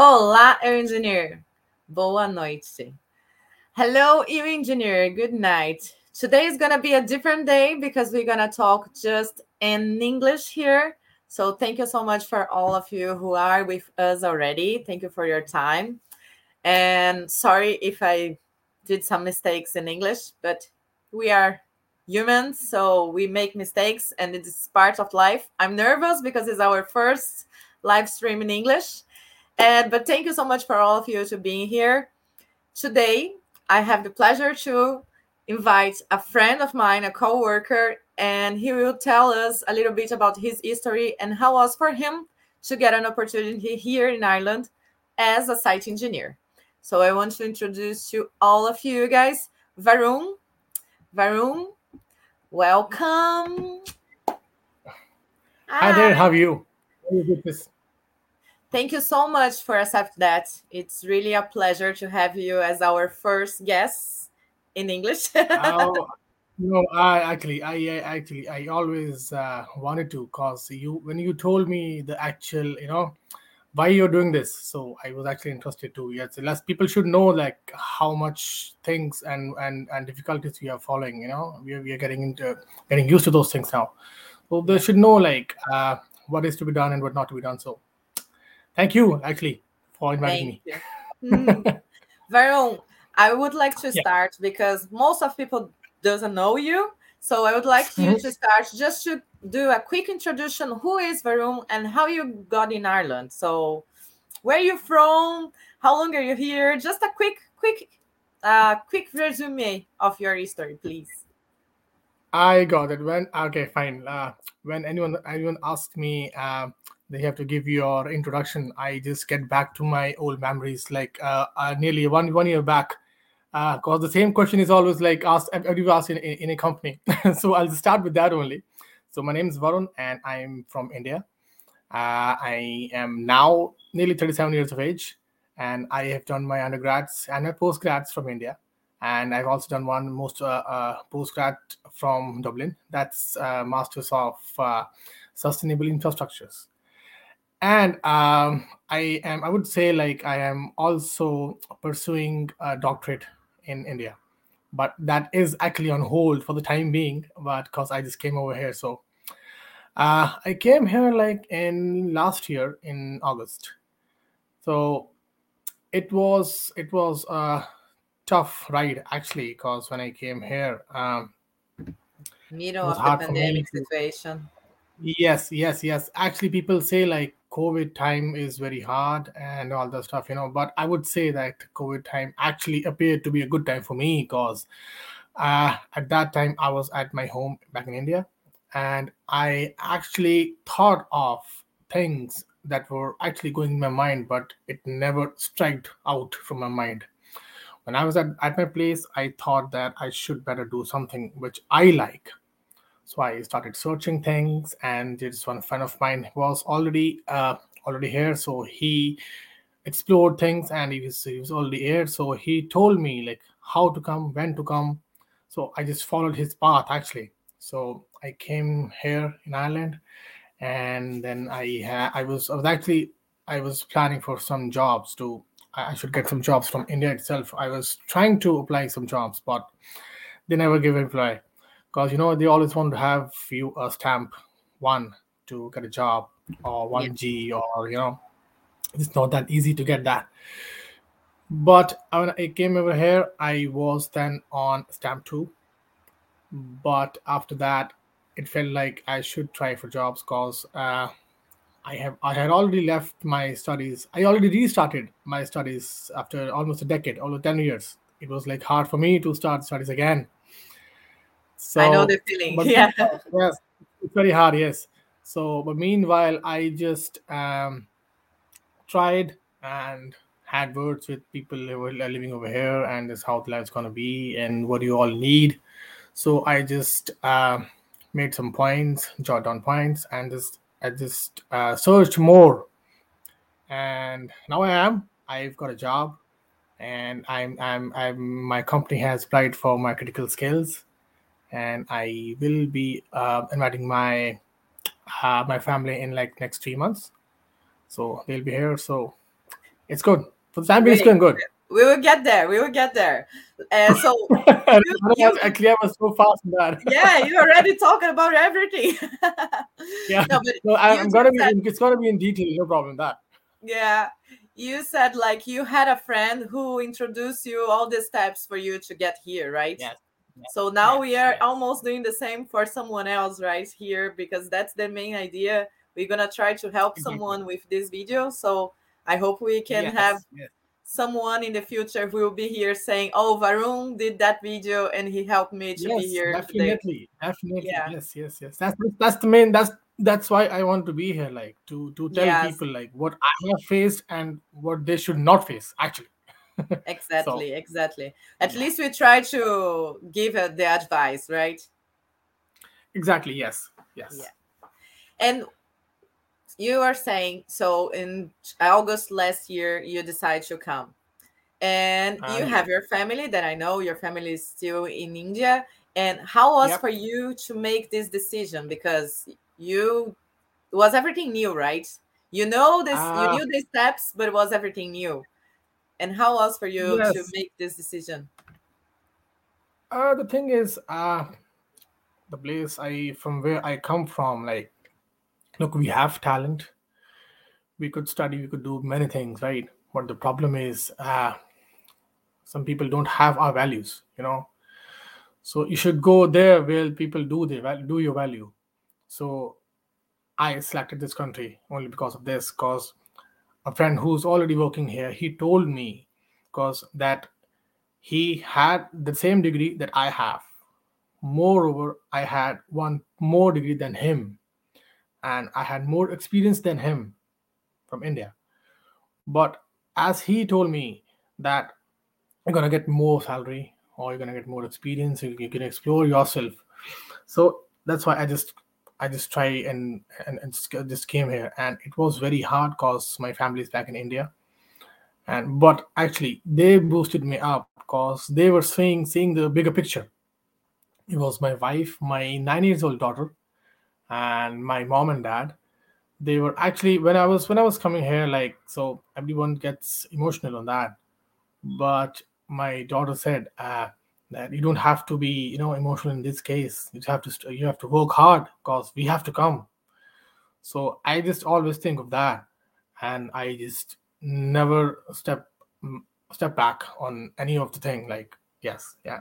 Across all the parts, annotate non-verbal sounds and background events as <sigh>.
Olá, engineer. Boa noite. Hello, engineer. Good night. Today is going to be a different day because we're going to talk just in English here. So thank you so much for all of you who are with us already. Thank you for your time. And sorry if I did some mistakes in English, but we are humans, so we make mistakes and it is part of life. I'm nervous because it's our first live stream in English. And but thank you so much for all of you to being here. Today, I have the pleasure to invite a friend of mine, a co-worker, and he will tell us a little bit about his history and how it was for him to get an opportunity here in Ireland as a site engineer. So I want to introduce to all of you guys Varun. Varun, welcome. Hi there, how are you? Thank you so much for accepting that. It's really a pleasure to have you as our first guest in English. <laughs> oh, no, I actually, I, I actually, I always uh, wanted to, cause you when you told me the actual, you know, why you're doing this, so I was actually interested too. Yes, less people should know like how much things and and and difficulties we are following. You know, we are, we are getting into getting used to those things now. So they should know like uh, what is to be done and what not to be done. So Thank you, actually, for inviting Thank me. mm. <laughs> Varun, I would like to yeah. start because most of people doesn't know you. So I would like mm-hmm. you to start just to do a quick introduction. Who is Varun and how you got in Ireland? So where are you from? How long are you here? Just a quick, quick, uh, quick resume of your history, please. I got it. When okay, fine. Uh, when anyone anyone asked me uh, they have to give your introduction. I just get back to my old memories like uh, uh, nearly one one year back. Because uh, the same question is always like asked you asked in, in, a company. <laughs> So i'll start with that only. So my name is varun and i'm from india. Uh, i am now nearly 37 years of age and i have done my undergrads and my postgrads from india. And i've also done one most uh, uh, postgrad from dublin. That's masters of sustainable infrastructures and um, i am i would say like i am also pursuing a doctorate in india. But that is actually on hold for the time being but because i just came over here. So uh, i came here like in last year in august. So it was it was a tough ride actually because when i came here um middle of the pandemic situation. Yes yes yes. Actually people say like COVID time is very hard and all the stuff, you know. But I would say that COVID time actually appeared to be a good time for me because uh, at that time I was at my home back in India and I actually thought of things that were actually going in my mind, but it never struck out from my mind. When I was at, at my place, I thought that I should better do something which I like so I started searching things, and this one friend of mine was already uh, already here. So he explored things, and he was he was already here. So he told me like how to come, when to come. So I just followed his path actually. So I came here in Ireland, and then I ha- I was I was actually I was planning for some jobs to I should get some jobs from India itself. I was trying to apply some jobs, but they never give reply because you know they always want to have you a stamp one to get a job or one yeah. G or you know it's not that easy to get that. But when I came over here, I was then on stamp two. But after that, it felt like I should try for jobs because uh, I have I had already left my studies. I already restarted my studies after almost a decade, almost ten years. It was like hard for me to start studies again so I know the feeling. But, <laughs> yeah. Yes, it's very hard. Yes. So, but meanwhile, I just um, tried and had words with people who were living over here, and this how the life's gonna be, and what you all need. So I just uh, made some points, jot down points, and just I just uh, searched more, and now I am. I've got a job, and I'm I'm I'm my company has applied for my critical skills and I will be uh, inviting my uh, my family in like next three months. So they'll be here. So it's good. For the time being, it's going good. We will get there. We will get there. And so, <laughs> you- Actually, I was so fast in that. yeah, you're already talking about everything. <laughs> Yeah. No, but No, you I'm gonna be. said- it's gonna be in detail. No problem. with That. Yeah. You said like you had a friend who introduced you all the steps for you to get here, right? Yes. So now we are almost doing the same for someone else right here because that's the main idea. We're gonna try to help someone with this video. So I hope we can Yes, have yes. someone in the future who will be here saying, "Oh, Varun did that video and he helped me to be yes, here today." definitely, definitely. Yeah. Yes, yes, yes. That's that's the main. That's that's why I want to be here. Like to to tell people like what I have faced and what they should not face. Actually. Exactly, exactly. At Yeah. least we try to give uh, the advice, right? Exactly. Yes. Yes. Yeah. And you are saying so in August last year you decide to come. And Ah, you have your family that I know your family is still in India. And how was Yep. for you to make this decision? Because you was everything new, right? You know this Ah. you knew the steps, but it was everything new. And how was for you to make this decision? Uh, the thing is, uh, the place I from where I come from, like, look, we have talent. We could study. We could do many things, right? But the problem is, uh, some people don't have our values. You know, so you should go there where people do their do your value. So I selected this country only because of this. Because a friend who's already working here, he told me, because that he had the same degree that I have. Moreover, I had one more degree than him, and I had more experience than him from India. But as he told me that you're gonna get more salary or you're gonna get more experience, you, you can explore yourself. So that's why I just I just try and and, and just, came here, and it was very hard because my family is back in India. And but actually they boosted me up because they were seeing seeing the bigger picture. It was my wife my nine years old daughter and my mom and dad. They were actually when i was when i was coming here like so everyone gets emotional on that. But my daughter said uh, that you don't have to be you know emotional in this case you have to you have to work hard because we have to come so i just always think of that and i just never step step back on any of the thing like yes yeah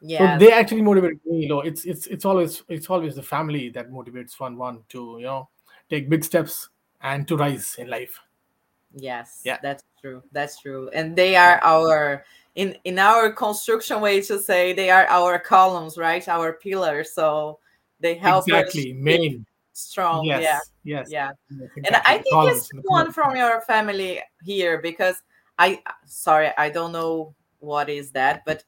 Yeah. so they actually motivate me you know it's it's it's always it's always the family that motivates one one to you know take big steps and to rise in life Yes, Yeah. that's true. That's true. And they are our in in our construction way to say they are our columns, right? Our pillars. So they help exactly us main strong. yes Yeah, yes yeah. yes, And. I think Columns it's one from your family here because I sorry, I don't know what is that, but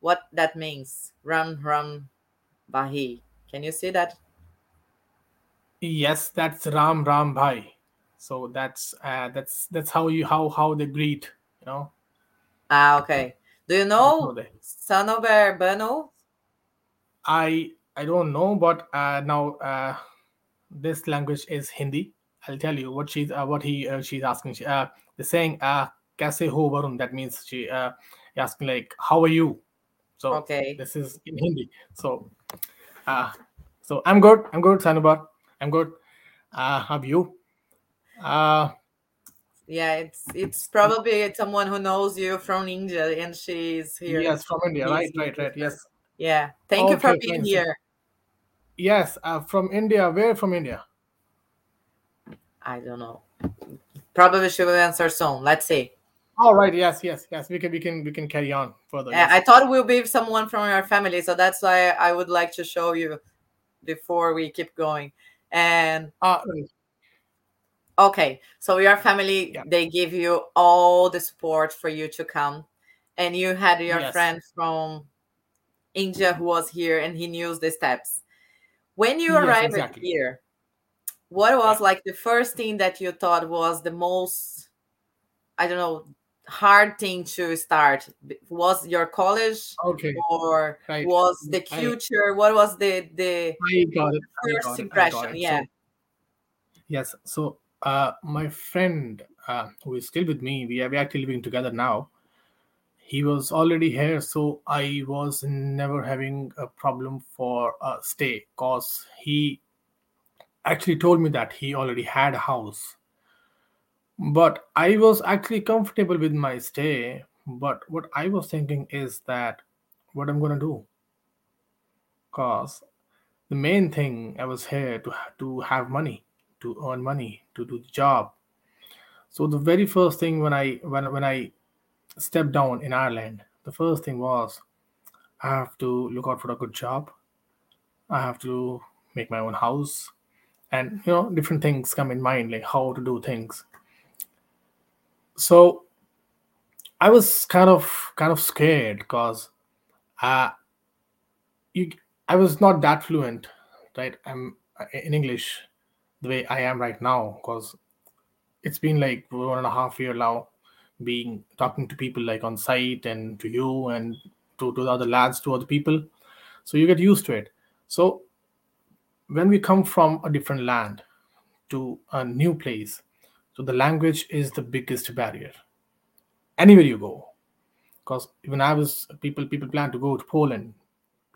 what that means. Ram Ram Bhai. Can you see that? yes that's ram ram bhai so that's uh that's that's how you how how they greet you know Ah, okay. Do you know they- Sanover Bano? I I don't know, but uh, now uh, this language is Hindi. I'll tell you what she's uh, what he uh, she's asking. She, uh, they're saying uh, "Kaise ho Varun?" That means she uh, asking like "How are you?" So Okay. this is in Hindi. So uh, so I'm good. I'm good, Sanubar. I'm good. Uh, how are you? Uh, Yeah, it's it's probably someone who knows you from India, and she's here. yes, from India. Right, right, right. Yes. Yeah. Thank you for being so- here. yes. Uh, from India. Where from India? I don't know. Probably she will answer soon. Let's see. All right. Yes, yes, yes. We can we can we can carry on further. Yeah, yes. I thought we'll be someone from your family, so that's why I would like to show you before we keep going. And Uh, okay, so your family Yeah. they give you all the support for you to come, and you had your Yes. friend from India who was here, and he knew the steps. When you Yes, arrived exactly. here, what was Yeah. like the first thing that you thought was the most, I don't know, hard thing to start? Was your college? okay. or Right. was the I- culture what was the the I. I first I impression yeah So, yes. So, uh, my friend, uh, who is still with me, we are, we are actually living together now. He was already here, so I was never having a problem for a stay because he actually told me that he already had a house. But I was actually comfortable with my stay. But what I was thinking is that what I'm gonna do, cause the main thing I was here to to have money, to earn money, to do the job. So the very first thing when I when when I stepped down in Ireland, the first thing was I have to look out for a good job. I have to make my own house, and you know different things come in mind like how to do things. So I was kind of kind of scared because uh, you I was not that fluent, right? I'm uh, in English the way I am right now because it's been like one and a half year now being talking to people like on site and to you and to, to the other lads to other people. So you get used to it. So when we come from a different land to a new place so the language is the biggest barrier. Anywhere you go. Because when i was people people plan to go to poland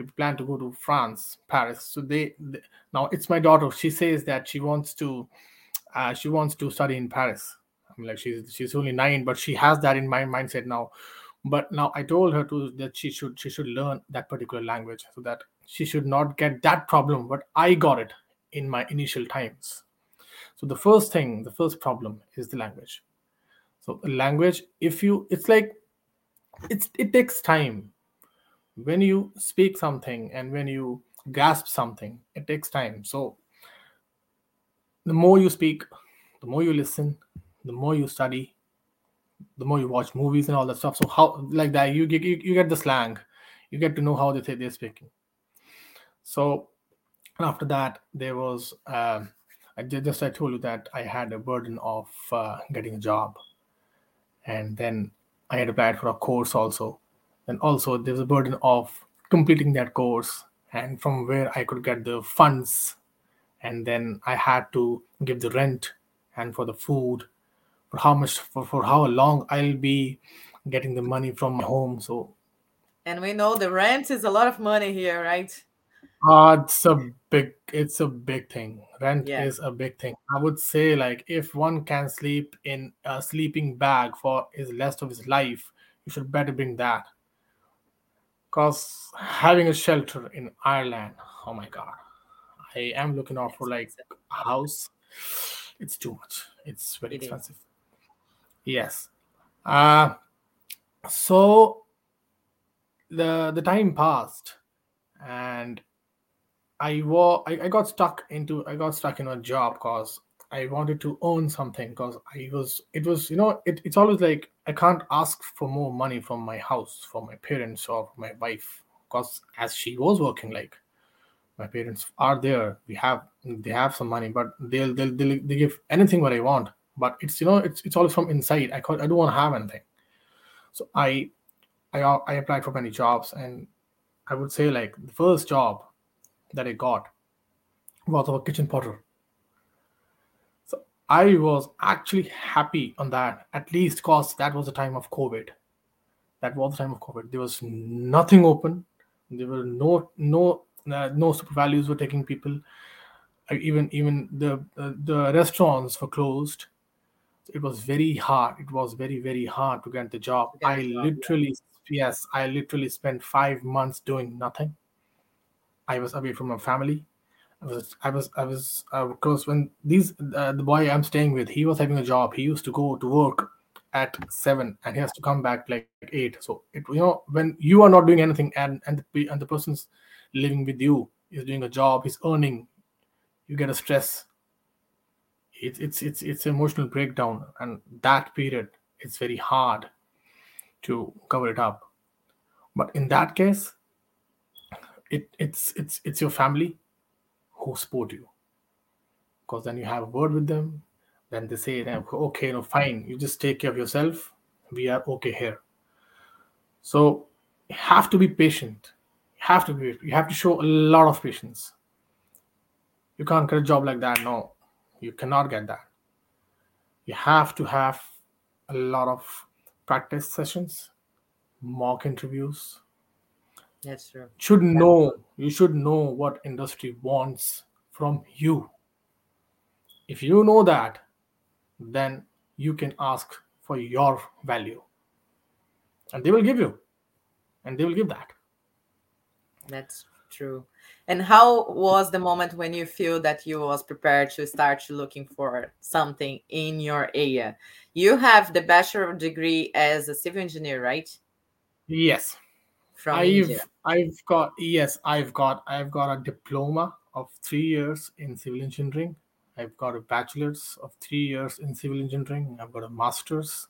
people plan to go to france paris. So they, they now it's my daughter. She says that she wants to uh, she wants to study in paris. I'm like she's she's only nine but she has that in my mindset now. But now i told her to that she should she should learn that particular language so that she should not get that problem but i got it in my initial times. So the first thing the first problem is the language. So the language if you it's like it's it takes time when you speak something and when you grasp something it takes time. So the more you speak the more you listen the more you study the more you watch movies and all that stuff. So how like that you get you, you get the slang. You get to know how they say they're speaking. So after that there was um i ju- just i told you that i had a burden of uh, getting a job. And then i had applied for a course also and also there's a burden of completing that course. And from where i could get the funds. And then i had to give the rent and for the food. For how much for, for how long i'll be getting the money from my home. So And we know the rent is a lot of money here, right? uh, it's a big it's a big thing. Rent Yeah. is a big thing. I would say like if one can sleep in a sleeping bag for his rest of his life you should better bring that because having a shelter in ireland oh my god. I am looking out for like a house. It's too much. It's very It is. expensive. Yes. Uh so the the time passed and i wa- I, I got stuck into i got stuck in a job because i wanted to earn something because i was it was you know it, it's always like i can't ask for more money from my house from my parents or my wife because as she was working like my parents are there we have they have some money but they'll they'll, they'll they give anything what i want. But it's you know it's it's always from inside. I i don't want to have anything. So i i i applied for many jobs and i would say like the first job that i got was of a kitchen porter i was actually happy on that at least because that was the time of covid. That was the time of covid. There was nothing open. There were no no uh, no SuperValus were taking people. Uh, even even the uh, the restaurants were closed. It was very hard. It was very very hard to get the job. Get i job, yeah. literally yes i literally spent five months doing nothing. I was away from my family was i was i was because when these uh, the boy i'm staying with he was having a job. He used to go to work at seven and he has to come back like eight. So it you know when you are not doing anything and and the, and the person's living with you is doing a job he's earning you get a stress. It's it's it's it's emotional breakdown and that period it's very hard to cover it up. But in that case it it's it's it's your family who support you? Because then you have a word with them then they say okay no fine you just take care of yourself. We are okay here. So you have to be patient. You have to be you have to show a lot of patience. You can't get a job like that no. You cannot get that. You have to have a lot of practice sessions mock interviews That's true. should know you should know what industry wants from you if you know that then you can ask for your value and they will give you and they will give that That's true. And how was the moment when you feel that you was prepared to start looking for something in your area? You have the bachelor degree as a civil engineer, right? yes From i've India. i've got yes i've got i've got a diploma of three years in civil engineering. I've got a bachelor's of three years in civil engineering. I've got a master's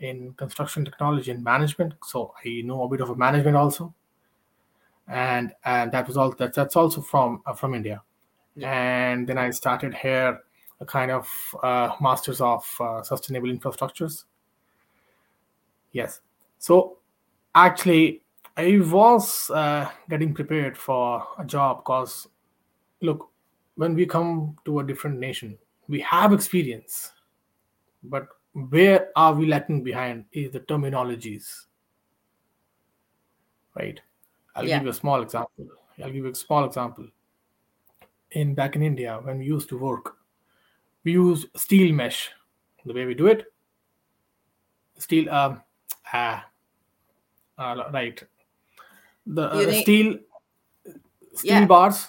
in construction technology and management. So i know a bit of a management also. And and that was all that, that's also from uh, from india. Yeah. and then i started here a kind of uh, masters of uh, sustainable infrastructures. Yes. So actually i was uh, getting prepared for a job because look when we come to a different nation we have experience but where are we lacking behind is the terminologies. Right? I'll Yeah. give you a small example. I'll give you a small example. In back in india when we used to work we use steel mesh. The way we do it steel um ah, uh, right the, uh, the steel steel Yeah. bars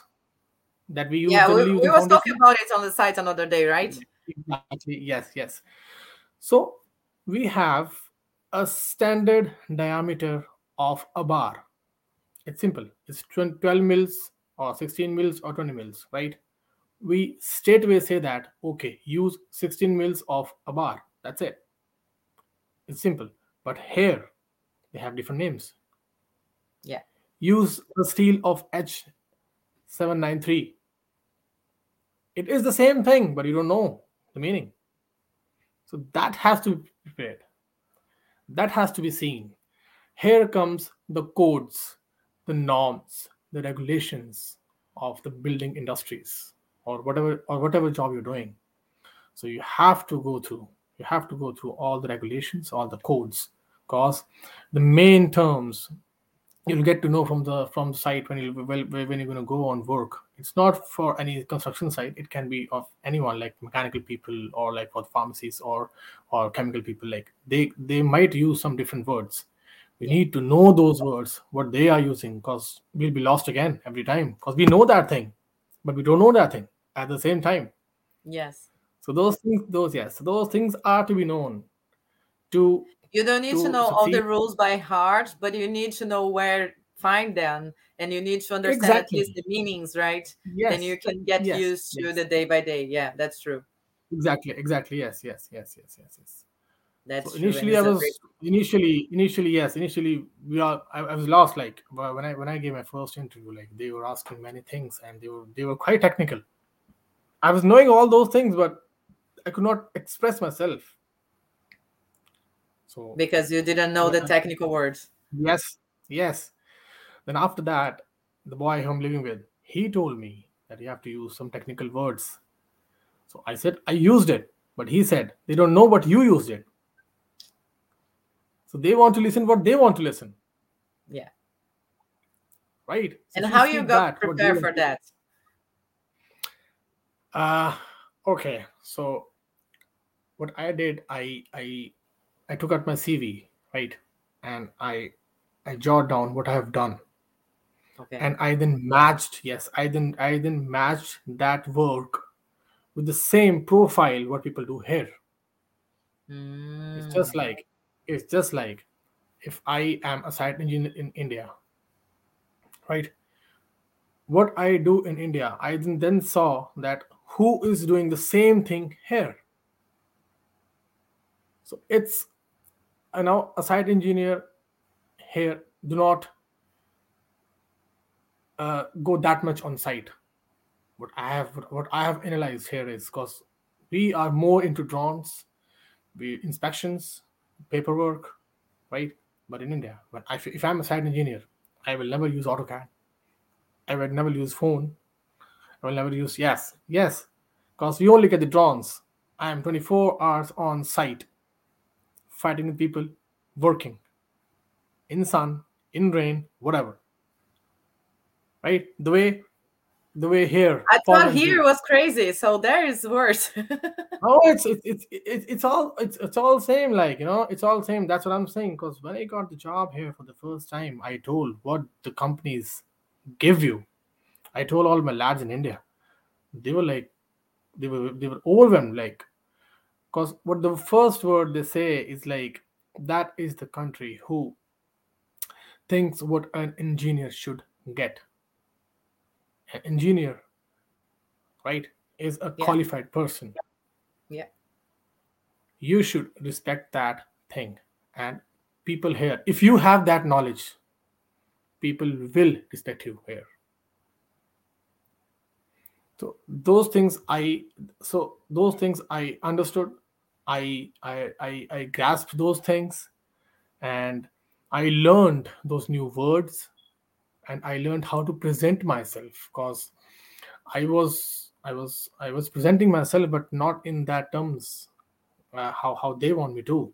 that we use Yeah, we, we was talking about it on the site another day, right? Exactly. Yes, yes. So we have a standard diameter of a bar. It's simple. It's 12 mils or 16 mils or 20 mils, right? We straightaway say that, okay, use 16 mils of a bar. That's it. It's simple. But here, they have different names. Yeah. Use the steel of H793. It is the same thing, but you don't know the meaning. So that has to be prepared. That has to be seen. Here comes the codes, the norms, the regulations of the building industries or whatever or whatever job you're doing. So you have to go through. You have to go through all the regulations, all the codes, because the main terms you'll get to know from the from the site when you well, when you're going to go on work. It's not for any construction site. It can be of anyone like mechanical people or like for pharmacies or or chemical people. Like they they might use some different words. We need to know those words what they are using because we'll be lost again every time because we know that thing but we don't know that thing at the same time. Yes. so those things those yes so those things are to be known to You don't need to To know all the rules by heart, but you need to know where find them and you need to understand at least the meanings, right? yes Then you can get Yes, used to yes. the day by day. Yeah, that's true. exactly exactly yes yes yes yes yes yes That's So true. initially, I was initially initially yes initially we are I, I was lost like when I when I gave my first interview like they were asking many things and they were they were quite technical. I was knowing all those things, but I could not express myself. So because you didn't know the technical words. yes, yes. Then after that, the boy who I'm living with, he told me that you have to use some technical words. So I said I used it, but he said they don't know what you used it. So they want to listen what they want to listen, Yeah. right? So And how you got that, prepared for that? Uh okay. So what I did, I I I took out my CV, right? And I I jot down what I have done. Okay. and i then matched yes i then i then matched that work with the same profile what people do here it's just Mm, like it's just like if i am a site engineer in india right what i do in india i then, then saw that who is doing the same thing here so it's uh, now a site engineer here do not uh, go that much on site. What i have what i have analyzed here is because we are more into drones we inspections paperwork right? But in india when I, if i'm a site engineer i will never use AutoCAD. I will never use phone. I will never use yes yes. Because we only get the drones. I am 24 hours on site, fighting with people, working in sun, in rain, whatever. Right? The way the way here. I thought here was crazy, so there is worse. <laughs> oh, it's it's it's it's it's all it's it's all same. Like you know, it's all same. That's what I'm saying. Because when I got the job here for the first time, I told what the companies give you. I told all my lads in India. They were like, they were they were overwhelmed. Like, because what the first word they say is like, that is the country who thinks what an engineer should get. An engineer right is a Yeah. qualified person. Yeah. you should respect that thing. And people here if you have that knowledge people will respect you here. So those things i so those things i understood i i i, grasped those things and i learned those new words and i learned how to present myself because i was i was i was presenting myself but not in that terms uh, how how they want me to.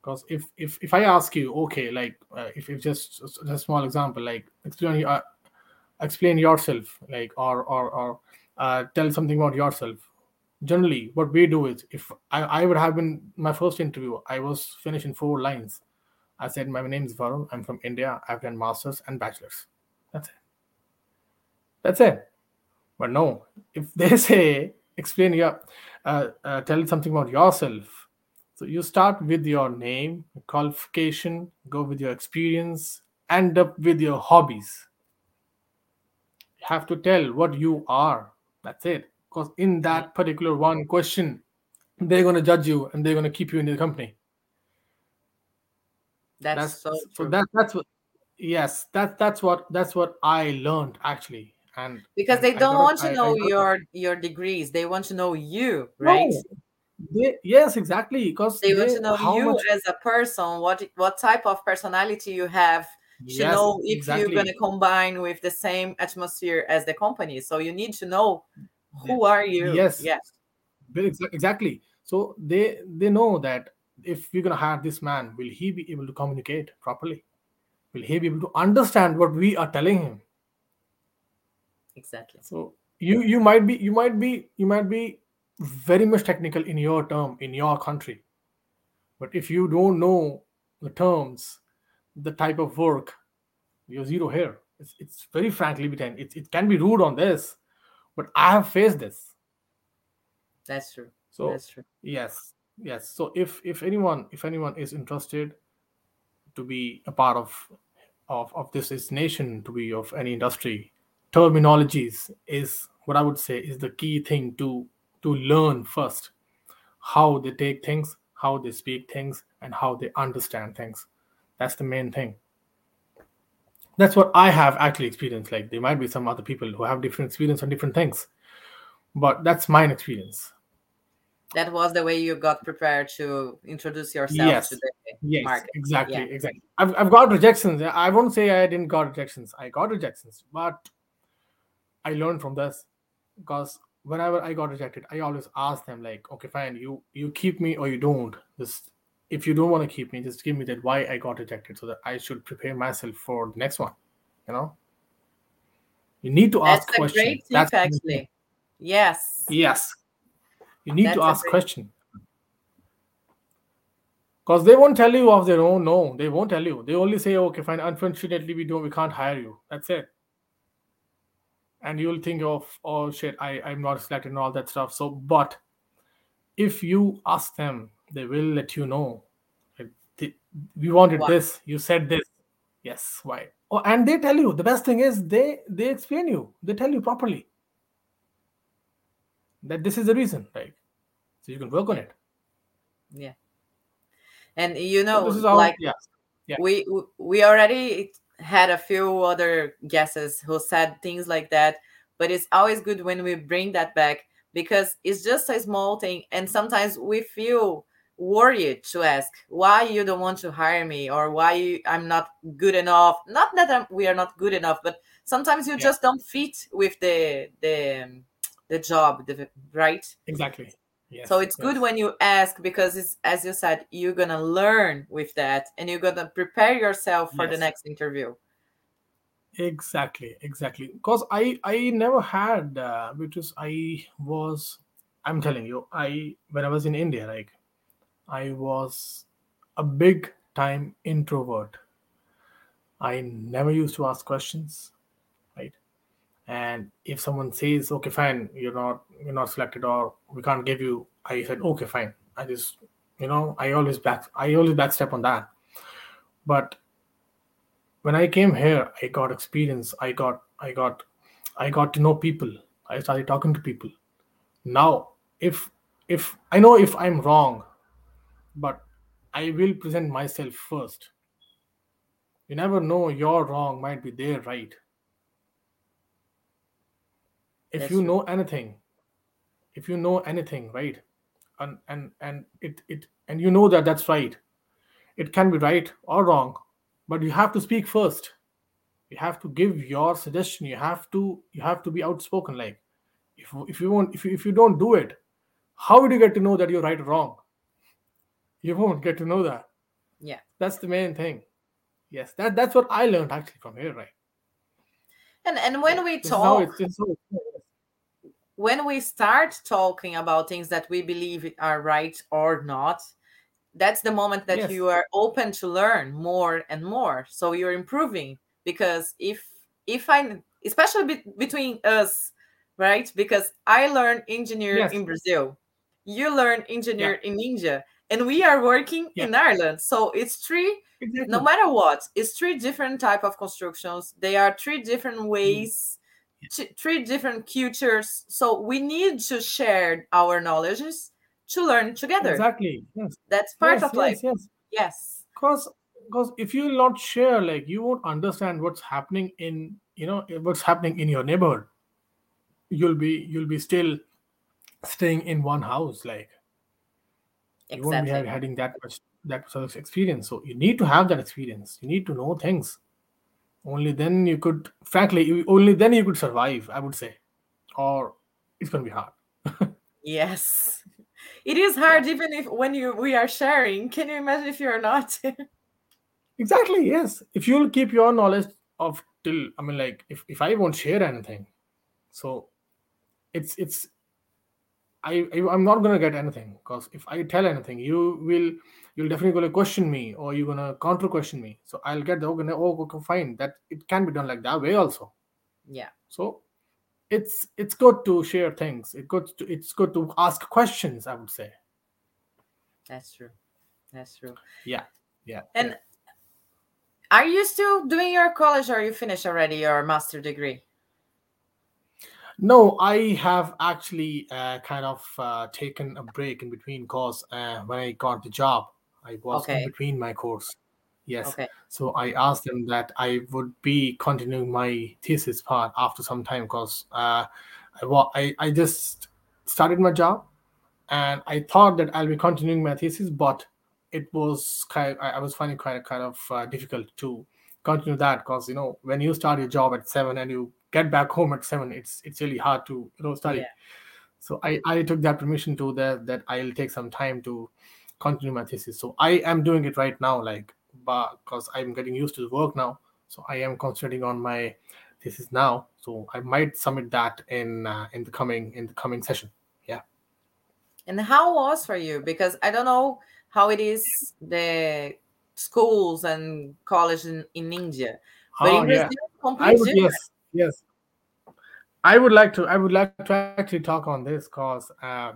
Because if if if i ask you okay like uh, if if just a small example like explain uh, explain yourself like or or or uh, tell something about yourself generally what we do is if I, I would have been my first interview i was finished in four lines. I said my name is varun. I'm from india. I've done masters and bachelors. That's it. That's it. But no if <laughs> they say explain your uh, uh, tell something about yourself. So you start with your name qualification go with your experience end up with your hobbies. You have to tell what you are. That's it because in that particular one question they're going to judge you and they're going to keep you in the company That's, that's so so that that's what yes that that's what that's what i learned actually and because and they don't want to I- I know got- your your degrees. They want to know you, right? No, they, yes exactly because They they, want to know you much as a person, what what type of personality you have to yes know if exactly you're gonna combine with the same atmosphere as the company. So you need to know who are you. yes. Yes. Exactly. So they they know that if we're going to hire this man will he be able to communicate properly? Will he be able to understand what we are telling him? Exactly. so you you might be you might be you might be very much technical in your term in your country. But if you don't know the terms the type of work you're zero here. It's, it's very frankly it, it can be rude on this but i have faced this. That's true. so That's true. yes yes. So if if anyone if anyone is interested to be a part of of, of this is nation to be of any industry terminologies is what i would say is the key thing to to learn first. How they take things how they speak things and how they understand things. That's the main thing that's what i have actually experienced like there might be some other people who have different experience on different things but that's my experience That was the way you got prepared to introduce yourself Yes. to the Yes, market. exactly, Yeah. exactly. I've, I've got rejections. I won't say I didn't got rejections. I got rejections, but I learned from this because whenever I got rejected, I always ask them like, okay, fine, you you keep me or you don't. Just if you don't want to keep me, just give me that why I got rejected, so that I should prepare myself for the next one. You know, you need to That's ask a questions. great tip, That's actually. Yes. Yes. You need That's to ask great- question. Because they won't tell you of their own. No, they won't tell you. They only say, okay, fine, unfortunately, we don't we can't hire you. That's it. And you'll think of, oh shit, I, I'm not selected and all that stuff. So but if you ask them, they will let you know. We wanted Why? this, you said this. Yes, why? Oh, and they tell you. The best thing is they they explain you. They tell you properly that this is the reason, right? So you can work on it. Yeah. And you So know, is how like yeah. Yeah. we we already had a few other guesses who said things like that, but it's always good when we bring that back because it's just a small thing, and sometimes we feel worried to ask why you don't want to hire me or why you, I'm not good enough. Not that I'm, we are not good enough, but sometimes you Yeah. just don't fit with the the the job, the, right? Exactly. Yes. So it's good when you ask because it's as you said, you're gonna learn with that and you're gonna prepare yourself for the next interview. Exactly, exactly. Because I I never had uh, because I was I'm telling you I when I was in India like I was a big time introvert. I never used to ask questions, right? And if someone says, "Okay, fine, you're not you're not selected or we can't give you," I said, "Okay, fine." I just you know I always back I always backstep on that. But when I came here, I got experience. I got I got I got to know people. I started talking to people. Now, if if I know if I'm wrong, but I will present myself first. You never know your wrong might be their right. If That's you true. know anything, if you know anything, right, and and and it it and you know that that's right, it can be right or wrong, but you have to speak first. You have to give your suggestion. You have to you have to be outspoken. Like if if you won't if you, if you don't do it, how would you get to know that you're right or wrong? You won't get to know that. Yeah. That's the main thing. Yes, that that's what I learned actually from here, right? And and when we this is how talk it's. How it's when we start talking about things that we believe are right or not, that's the moment that yes, you are open to learn more and more. So you're improving because if if I especially be, between us, right? Because I learned engineer yes, in Brazil, you learn yeah, engineer in India, and we are working yeah, in Ireland. So it's three no matter what it's three different type of constructions they are three different Mm, ways t- three different cultures so we need to share our knowledges to learn together Exactly. Yes, that's part yes, of life yes, yes. yes Because because if you not share, like you won't understand what's happening in you know what's happening in your neighborhood. You'll be you'll be still staying in one house. Like you won't be having that much that sort of experience. So you need to have that experience. You need to know things. Only then you could, frankly, you, only then you could survive. I would say, or it's gonna be hard. <laughs> yes it is Yeah, hard even if when you we are sharing can you imagine if you're not exactly. Yes, if you'll keep your knowledge of till, I mean, like if if I won't share anything, so it's it's I, I I'm not gonna get anything because if I tell anything, you will you'll definitely gonna question me or you're gonna counter question me. So I'll get the okay, oh okay, fine that it can be done like that way also. yeah So it's it's good to share things. It good to it's good to ask questions. I would say. that's true that's true Yeah, yeah, yeah. and are you still doing your college or you finished already your master degree No, I have actually uh, kind of uh, taken a break in between course uh, when I got the job. I was in between my course. Yes. okay So I asked them that I would be continuing my thesis part after some time because uh, I, I I just started my job and I thought that I'll be continuing my thesis, but it was kind. I, I was finding quite kind of uh, difficult to continue that because you know when you start your job at seven and you get back home at seven, it's it's really hard to you know yeah study. So I I took that permission to that that I'll take some time to continue my thesis. So I am doing it right now, like but because I'm getting used to the work now. So I am concentrating on my thesis now. So I might submit that in uh, in the coming in the coming session. Yeah. And how was for you? Because I don't know how it is the schools and college in, in India, but Oh in Brazil, yeah. I would yes yes. I would like to I would like to actually talk on this because uh,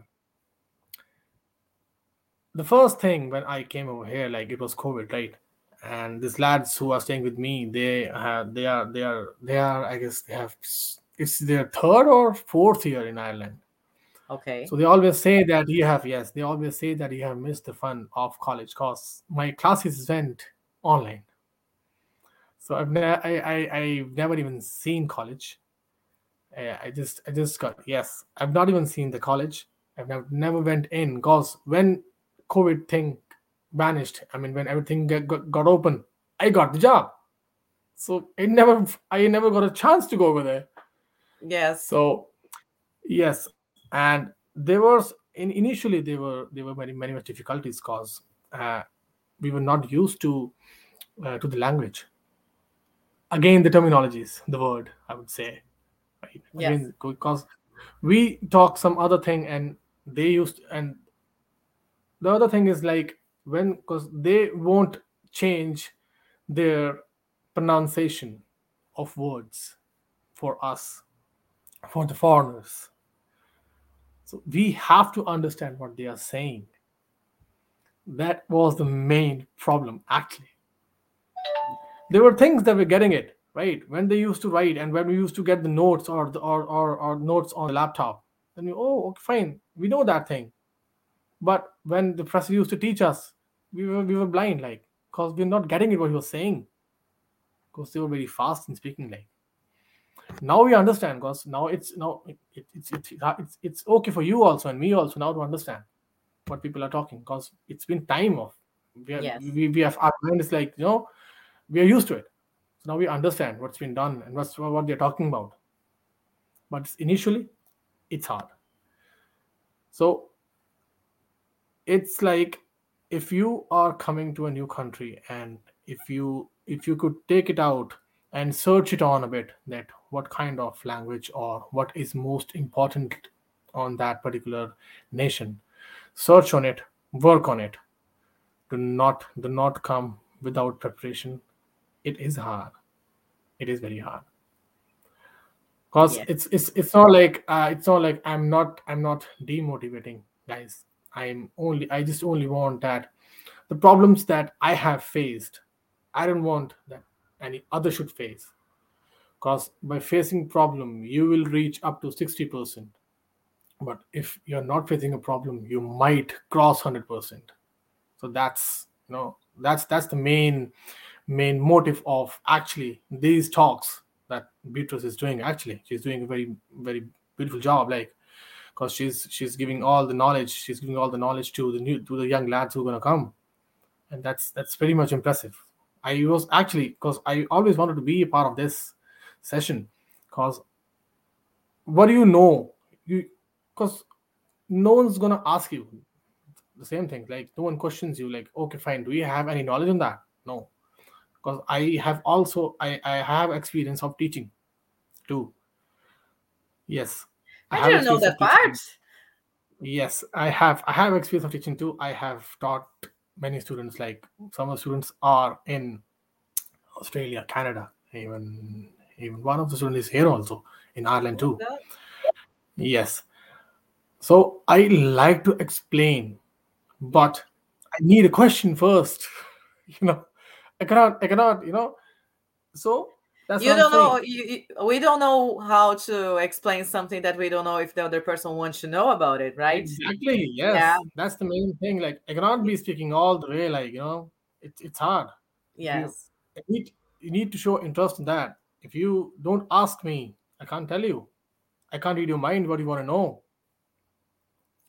the first thing when I came over here, like it was COVID, right? And these lads who are staying with me, they have they are they are they are I guess they have it's their third or fourth year in Ireland. Okay. So they always say that you have yes, they always say that you have missed the fun of college because my classes went online. So I've ne- I, I I've never even seen college. I, I just I just got yes. I've not even seen the college. I've never never went in because when COVID thing vanished, I mean when everything got, got, got open, I got the job. So it never I never got a chance to go over there. Yes. So yes, and there was in, initially there were there were many many much difficulties because uh, we were not used to uh, to the language. Again, the terminologies, the word I would say, right? Yes. Again, because we talk some other thing and they used and the other thing is like when because they won't change their pronunciation of words for us for the foreigners so we have to understand what they are saying that was the main problem actually there were things that were getting it right? When they used to write and when we used to get the notes or the or, or, or notes on the laptop then we oh okay, fine. We know that thing. But when the professor used to teach us we were we were blind like because we're not getting it what he was saying. Because they were very fast in speaking like. Now we understand because now it's now it, it, it's, it's it's it's okay for you also and me also now to understand what people are talking because it's been time of we, are, Yes. we, we have our mind is like you know we are used to it. So now we understand what's been done and what's what they're talking about. But initially it's hard. So it's like if you are coming to a new country and if you if you could take it out and search it on a bit that what kind of language or what is most important on that particular nation search on it work on it. Do not do not come without preparation it is hard. It is very hard. Because Yes. it's it's it's not like uh, it's not like i'm not i'm not demotivating guys. I'm only i just only want that the problems that i have faced i don't want that any other should face. Because by facing problem you will reach up to 60% but if you're not facing a problem you might cross 100% so that's you know that's that's the main main motive of actually these talks that beatrice is doing actually she's doing a very very beautiful job like because she's she's giving all the knowledge she's giving all the knowledge to the new to the young lads who are to come. And that's that's very much impressive. I was actually because i always wanted to be a part of this session because what do you know? You because no one's gonna ask you the same thing like no one questions you like okay fine do you have any knowledge on that? No because i have also i i have experience of teaching too yes I have didn't know that of part. Yes, I have. I have experience of teaching too. I have taught many students. Like some of the students are in Australia, Canada, even even one of the students is here also in Ireland too. Yes. So I like to explain, but I need a question first. <laughs> You know, I cannot. I cannot. You know. So that's you don't know you, you- we don't know how to explain something that we don't know if the other person wants to know about it right Exactly. Yes. Yeah. That's the main thing. Like I cannot be speaking all the way. Like you know, it's it's hard. yes you need you need to show interest in that. If you don't ask me, I can't tell you. I can't read your mind what you want to know.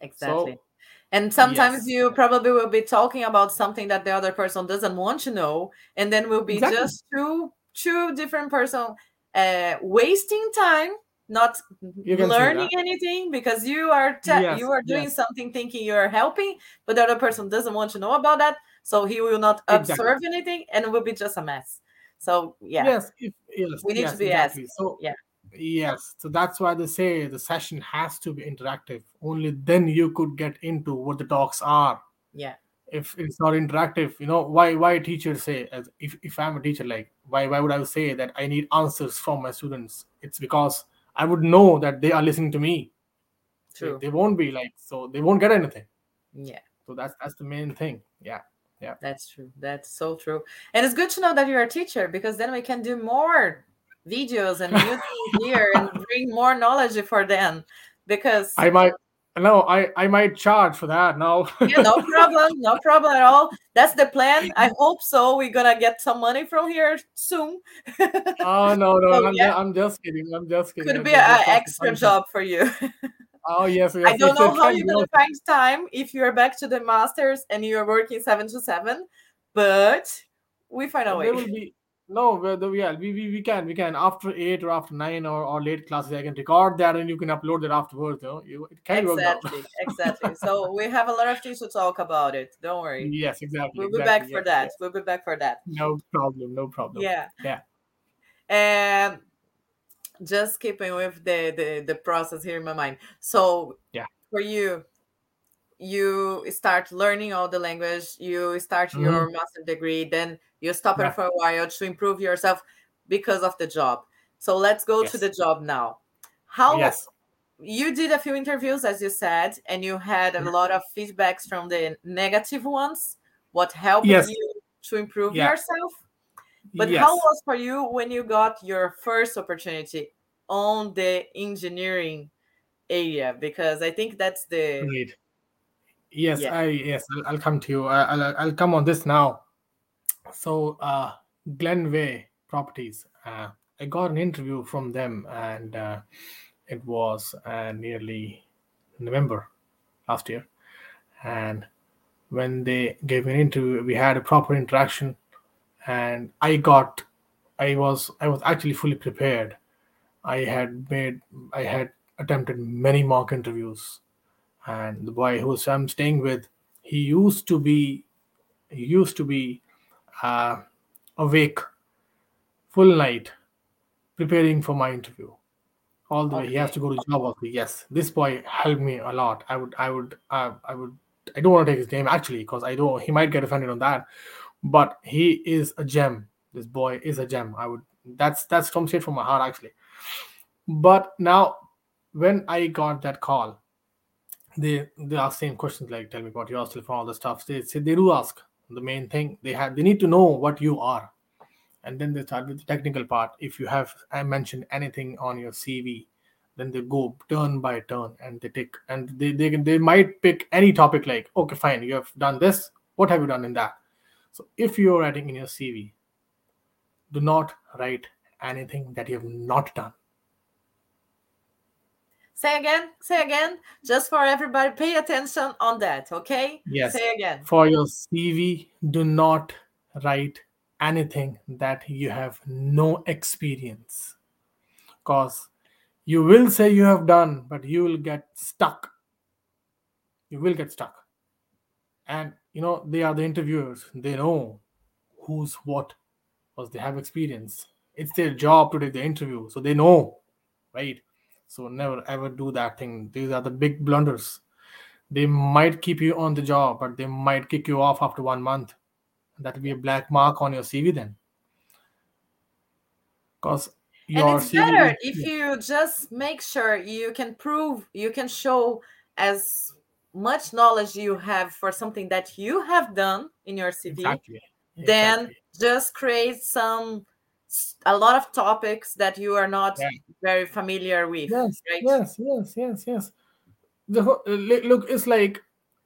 exactly So and sometimes yes. you probably will be talking about something that the other person doesn't want to know and then we'll be Exactly. just two two different person uh wasting time not You can say learning anything because you are te- Yes, you are doing yes. something thinking you're helping but the other person doesn't want to know about that so he will not Exactly. observe anything and it will be just a mess so yeah Yes, if, yes, we need to be exactly. asked So yeah yes, so that's why they say the session has to be interactive. Only then you could get into what the talks are. yeah If it's not interactive, you know why why teachers say as if, if I'm a teacher, like why why would I say that I need answers from my students? It's because I would know that they are listening to me. They, true they won't be like so they won't get anything. yeah So that's that's the main thing. Yeah. Yeah. That's true. That's so true. And it's good to know that you're a teacher because then we can do more videos and new things here and <laughs> bring more knowledge for them. Because I might no, I I might charge for that No, yeah, no <laughs> problem, no problem at all. That's the plan. <laughs> I hope so. We're gonna get some money from here soon. oh no, no, So, I'm, yeah. I'm just kidding. I'm just kidding. Could I'm be an extra job for you. Oh yes, yes. I don't yes, know how you're gonna find time if you're back to the masters and you're working seven to seven, but we find a way. No, the, yeah, we, we, we can we can after eight or after nine or, or late classes. I can record that and you can upload that afterwards. You know, it can work out. Exactly, exactly. So <laughs> we have a lot of things to talk about it. Don't worry. yes, exactly. We'll be exactly, back for that. yes. We'll be back for that. No problem. No problem. Yeah. Yeah. And just keeping with the, the the process here in my mind. So Yeah. for you, you start learning all the language, you start Mhm. your master degree, then you stop Yeah. it for a while to improve yourself because of the job. So let's go to the job now. How Yes. you did a few interviews, as you said, and you had a Yeah. lot of feedbacks from the negative ones. What helped Yes. you to improve Yeah. yourself? But yes. how was for you when you got your first opportunity on the engineering area? Because I think that's the Right. Yes, Yeah. I yes, I'll, I'll come to you. I'll I'll come on this now. So, uh, Glenway Properties. Uh, I got an interview from them, and uh, it was uh, nearly November last year. And when they gave me an interview, we had a proper interaction, and I got, I was I was actually fully prepared. I had made, I had attempted many mock interviews and the boy who I'm staying with, he used to be he used to be uh, awake full night preparing for my interview. All the way, he has to go to job. Also. Yes, this boy helped me a lot. I would, I would, uh, I would. I don't want to take his name actually because I don't. He might get offended on that, but he is a gem. This boy is a gem. I would. That's that's from straight from my heart actually. But now, when I got that call, they they ask same questions like tell me about yourself and all the stuff they say they do ask the main thing. They have they need to know what you are. And then they start with the technical part. If you have i mentioned anything on your cv then they go turn by turn and they take and they they, can, they might pick any topic like okay fine you have done this. What have you done in that? So if you're writing in your cv do not write anything that you have not done say again, say again, just for everybody, pay attention on that, okay? yes Say again. for your CV, do not write anything that you have no experience. Because you will say you have done, but you will get stuck. You will get stuck. And you know, they are the interviewers, they know who's what, because they have experience. It's their job to take the interview, so they know, right? So never ever do that thing. These are the big blunders they might keep you on the job, but they might kick you off after one month. That will be a black mark on your CV then. Because your and it's CV better if you just make sure you can prove you can show as much knowledge you have for something that you have done in your cv exactly. then exactly. just create some a lot of topics that you are not Yeah. very familiar with yes, right yes, yes, yes, yes. The whole- uh, look, it's like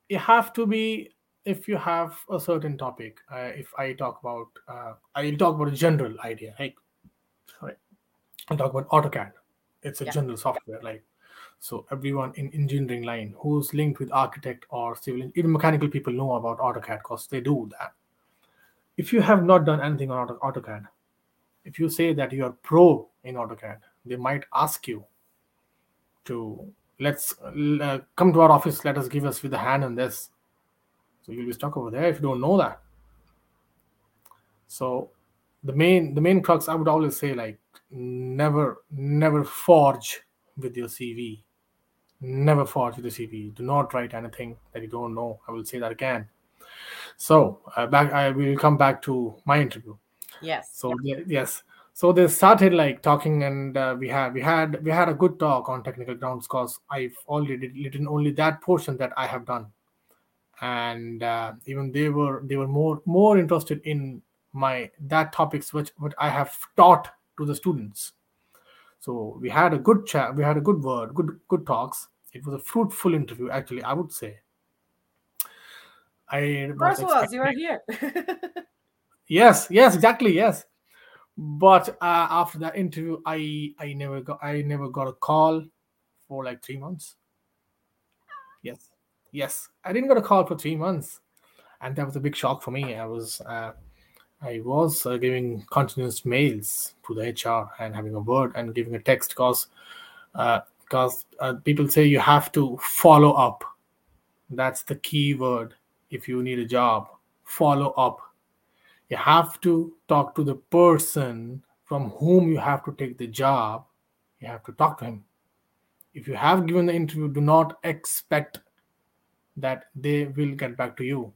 you have to be if you have a certain topic. Uh, if I talk about, uh, I'll talk about a general idea. Like, sorry, I'll talk about AutoCAD. It's a Yeah. general software. Like, so everyone in engineering line who's linked with architect or civil, even mechanical people know about AutoCAD because they do that. If you have not done anything on AutoCAD, if you say that you are pro in AutoCAD, they might ask you to let's uh, come to our office. Let us give us with a hand on this. So you'll be stuck over there if you don't know that. So the main the main crux I would always say like never never forge with your CV. Never forge with your CV. Do not write anything that you don't know. I will say that again. So uh, back I will come back to my interview yes. So they, yes. So they started like talking and uh, we had we had we had a good talk on technical grounds because i've already written only that portion that i have done. And uh, even they were they were more more interested in my that topics which what i have taught to the students. So we had a good chat we had a good word good good talks. It was a fruitful interview actually i would say. I of course it was. You are here <laughs> Yes, yes, exactly, yes. But uh, after that interview, I I never got I never got a call for like three months. Yes, yes, I didn't get a call for three months, and that was a big shock for me. I was uh, I was uh, giving continuous mails to the HR and having a word and giving a text because because uh, people say you have to follow up. That's the key word if you need a job. Follow up. You have to talk to the person from whom you have to take the job. You have to talk to him. If you have given the interview, do not expect that they will get back to you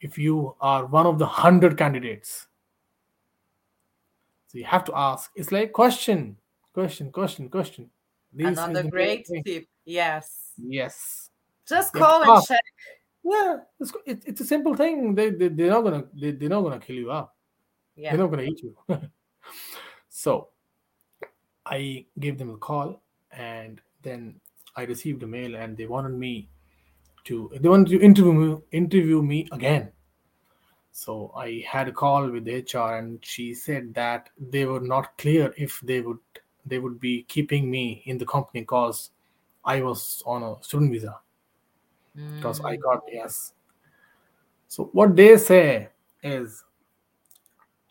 if you are one of the 100 candidates so you have to ask it's like question question question question This is Another the great tip. Yes. yes Just You call and check. Yeah it's, it, it's a simple thing. They, they, they're not gonna they, they're not gonna kill you up Yeah. they're not gonna eat you. <laughs> So i gave them a call and then i received a mail and they wanted me to they wanted to interview me interview me again. So i had a call with hr and she said that they were not clear if they would they would be keeping me in the company because i was on a student visa because i Mm, got yes. So what they say is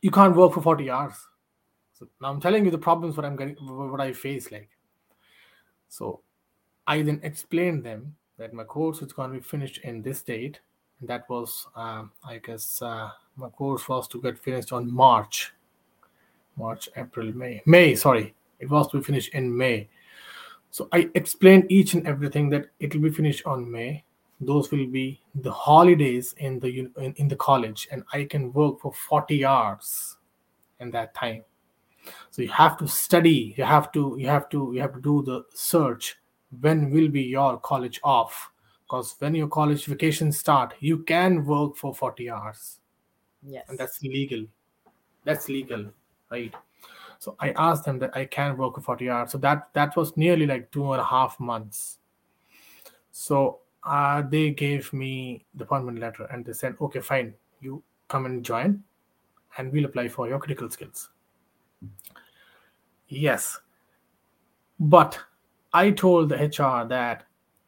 you can't work for 40 hours. So now i'm telling you the problems what i'm getting what i face like. So i then explained them that my course is going to be finished in this date. And that was um, i guess uh, my course was to get finished on march. March april may may sorry. It was to be finished in may. So i explained each and everything that it will be finished on may those will be the holidays in the in, in the college and i can work for 40 hours in that time. So you have to study you have to you have to you have to do the search when will be your college off? Because when your college vacations start you can work for 40 hours. Yes. and that's legal. That's legal right? So i asked them that i can work for 40 hours. So that that was nearly like two and a half months. So uh, they gave me the appointment letter and they said okay fine you come and join and we'll apply for your critical skills. Yes. But i told the hr that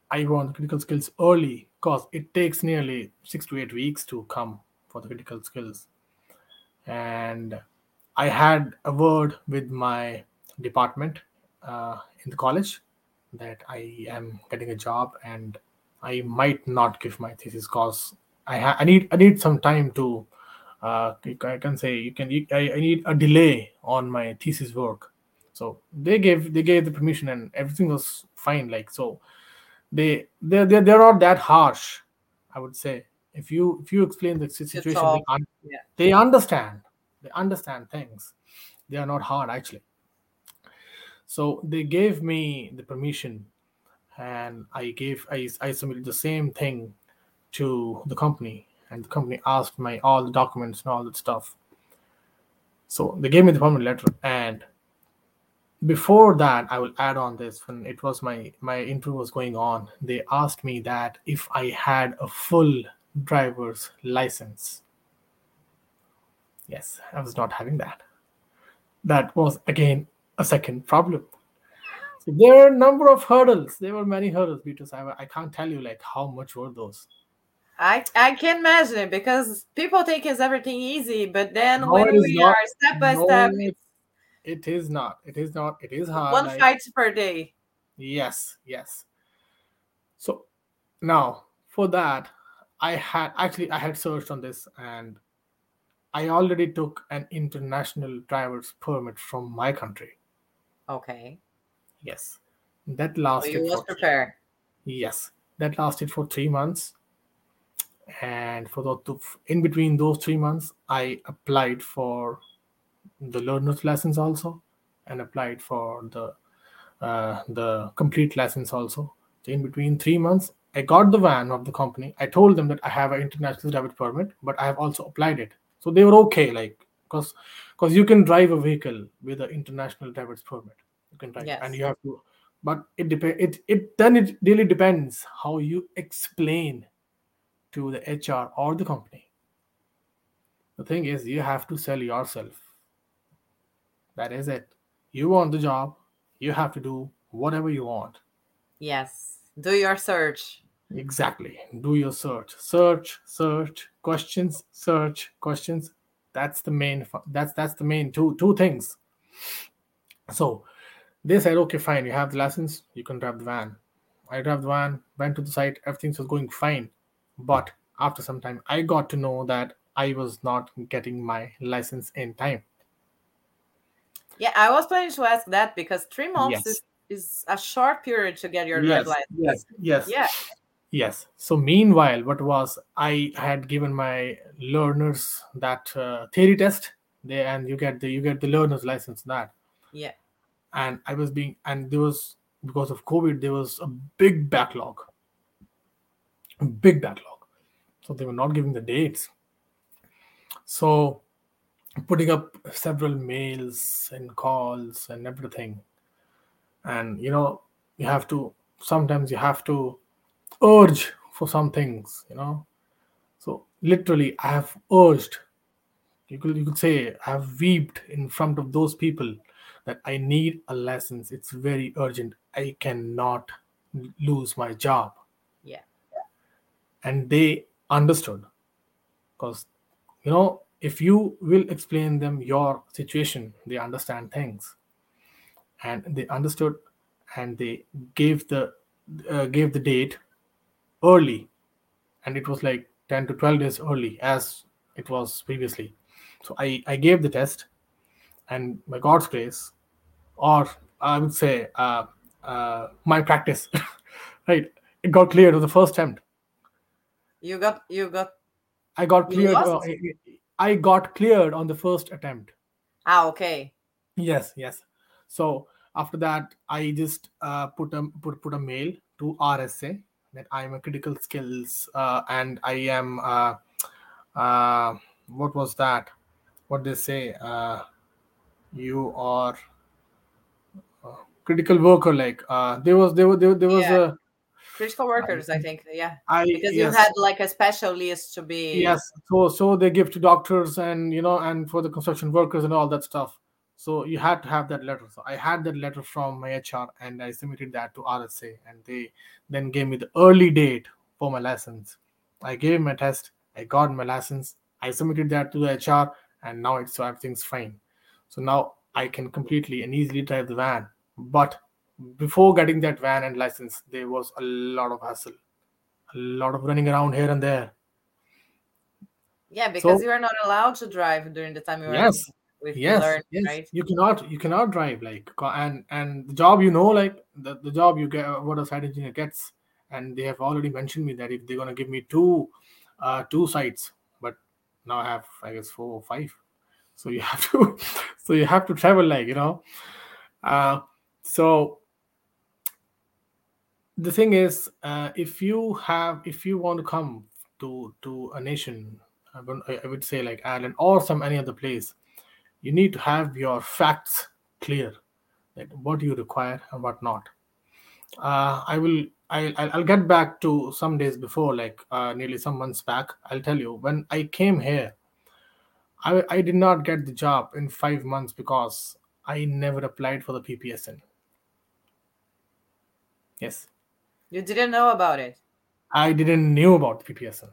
i want critical skills early because it takes nearly six to eight weeks to come for the critical skills. And I had a word with my department uh, in the college that I am getting a job and I might not give my thesis because I ha- I need I need some time to uh, I can say you can I, I need a delay on my thesis work. So they gave they gave the permission and everything was fine. Like so they they they they're not that harsh. I would say if you if you explain the situation they un- Yeah. they understand they understand things they are not hard actually so they gave me the permission and i gave i, I submitted the same thing to the company and the company asked my all the documents and all that stuff. So they gave me the permanent letter and before that i will add on this when it was my my interview was going on they asked me that if i had a full driver's license. Yes i was not having that. That was again a second problem there are a number of hurdles. There were many hurdles because I, I can't tell you like how much were those. I I can imagine it because people think it's everything easy, but then no when we not. are step by no step, it's it is not. It is not. It is hard. One like fight per day. yes yes. So now for that i had actually i had searched on this and i already took an international driver's permit from my country. Okay. Yes. That So lasted you was for prepared. yes. That lasted for three months. And for the two- in between those three months i applied for the learner's lessons also and applied for the uh, the complete lessons also. So in between three months i got the van of the company. I told them that i have an international driver permit but i have also applied it. So they were okay like because because you can drive a vehicle with an international driver's permit can drive and you have to but it depends it, it then it really depends how you explain to the hr or the company the thing is you have to sell yourself that is it you want the job you have to do whatever you want Yes. Do your search. exactly do your search search search questions search questions That's the main. That's that's the main two two things. So they said, okay, fine, you have the license, you can drive the van. I drove the van, went to the site, everything was going fine. But after some time, I got to know that I was not getting my license in time. Yeah, I was planning to ask that because three months yes. is, is a short period to get your yes, license. Yes, yes. Yeah. Yes. So meanwhile, what was I had given my learners that uh, theory test, they and you get the you get the learner's license that. Yeah. And I was being and there was because of COVID there was a big backlog. A big backlog. So they were not giving the dates. So putting up several mails and calls and everything. And you know, you have to sometimes you have to urge for some things, you know. So literally, I have urged. You could you could say I have wept in front of those people that I need a license. It's very urgent. I cannot lose my job. Yeah. And they understood because you know if you will explain them your situation they understand things and they understood and they gave the uh, gave the date early and it was like 10 to 12 days early as it was previously so i i gave the test and by god's grace or i would say uh, uh, my practice <laughs> right it got cleared. On the first attempt. You got you got i got cleared uh, i got cleared on the first attempt. Ah okay. Yes yes. So after that i just uh, put a put, put a mail to rsa that I'm a critical skills uh, and I am uh, uh, what was that? What they say? You are critical worker. Like uh, there was there was there, there was yeah. a critical workers. I, I think yeah. I because yes. you had like a special list to be. Yes. So so they give to doctors and you know and for the construction workers and all that stuff. So you had to have that letter. So I had that letter from my HR and I submitted that to RSA and they then gave me the early date for my license. I gave my test, I got my license, I submitted that to the HR, and now it's so everything's fine. So now I can completely and easily drive the van. But before getting that van and license, there was a lot of hassle, a lot of running around here and there. Yeah, because so, you are not allowed to drive during the time you are yes yes, learn, yes. right? You cannot you cannot drive like and and the job you know like the, the job you get what a site engineer gets and they have already mentioned me that if they're gonna give me two uh two sites, but now I have I guess four or five. So you have to <laughs> so you have to travel like you know. Uh so the thing is uh, if you have if you want to come to to a nation I would, I would say like Ireland or some any other place you need to have your facts clear that what you require and what not uh, i will I'll, I'll get back to some days before like uh, nearly some months back i'll tell you when i came here I, I did not get the job in five months because i never applied for the ppsn yes you didn't know about it i didn't knew about the ppsn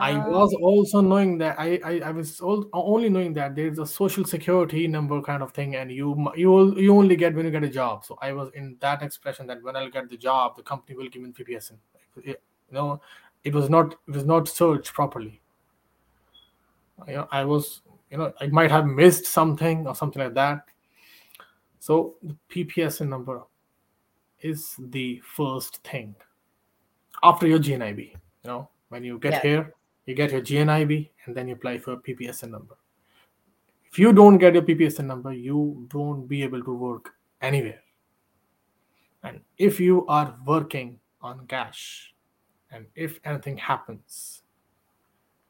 I Ah, was also knowing that I, I, I was all, only knowing that there's a social security number kind of thing, and you you you only get when you get a job. So I was in that expression that when I'll get the job, the company will give me PPSN. It- you know, it was not it was not searched properly. You know, I was you know I might have missed something or something like that. So the PPSN number is the first thing after your GNIB. You know, when you get yeah. here, you get your GNIB and then you apply for a PPSN number. If you don't get your PPSN number, you don't be able to work anywhere. And if you are working on cash, and if anything happens,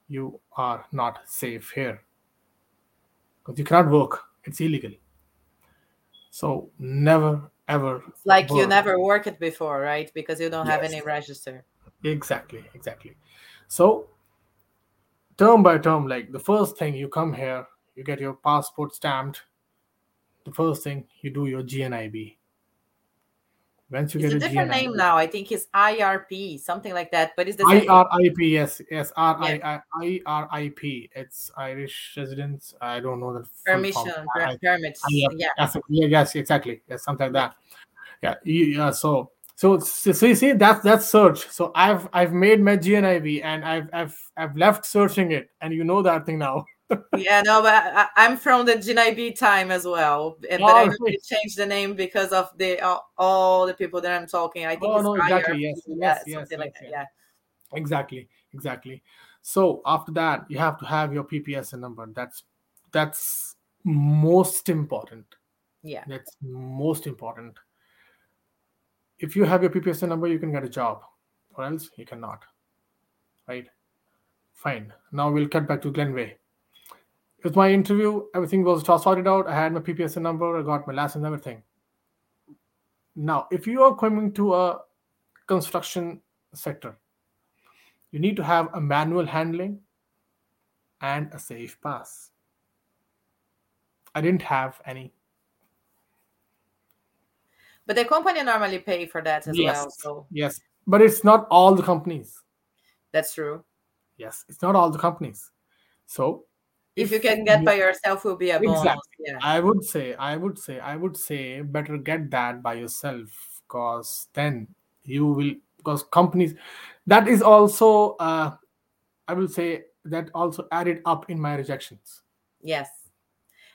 you are not safe here because you cannot work. It's illegal. So never ever. It's like you never worked before, right? Because you don't have any register. Exactly, exactly. So, term by term, like the first thing you come here, you get your passport stamped. The first thing you do your GNIB. Once you It's a get a different GNIB, name now. I think it's IRP, something like that, but it's the same. IRIP, yes, yes, R Yeah. I I I R I P. It's Irish residents. I don't know the Permission, per- permits. I, yeah, Yeah. yes, yes, exactly. Yes, something like that. Yeah, yeah. So, so, so, so you see, that's that's search. So I've I've made my GNIB and I've I've I've left searching it, and you know that thing now. <laughs> Yeah, no, but I, I'm from the GNIB time as well, eh, but I Oh, they changed the name because of the all, all the people that I'm talking. I think Oh, no, exactly. Yes, yeah, yes, yes, like yes. Yeah. exactly, exactly. So after that, you have to have your PPSN number. That's that's most important. Yeah. That's most important. If you have your PPSN number, you can get a job, or else you cannot. Right? Fine. Now we'll cut back to Glenway. It was my interview. Everything was sorted out. I had my PPSN number. I got my license, everything. Now, if you are coming to a construction sector, you need to have a manual handling and a safe pass. I didn't have any. But the company normally pay for that as Yes. well. So Yes, but it's not all the companies. that's true. Yes, it's not all the companies. So If you can get you- by yourself, will be a bonus. Exactly. Yeah. I would say, I would say, I would say, better get that by yourself, because then you will, because companies, that is also, uh, I will say that also added up in my rejections. Yes.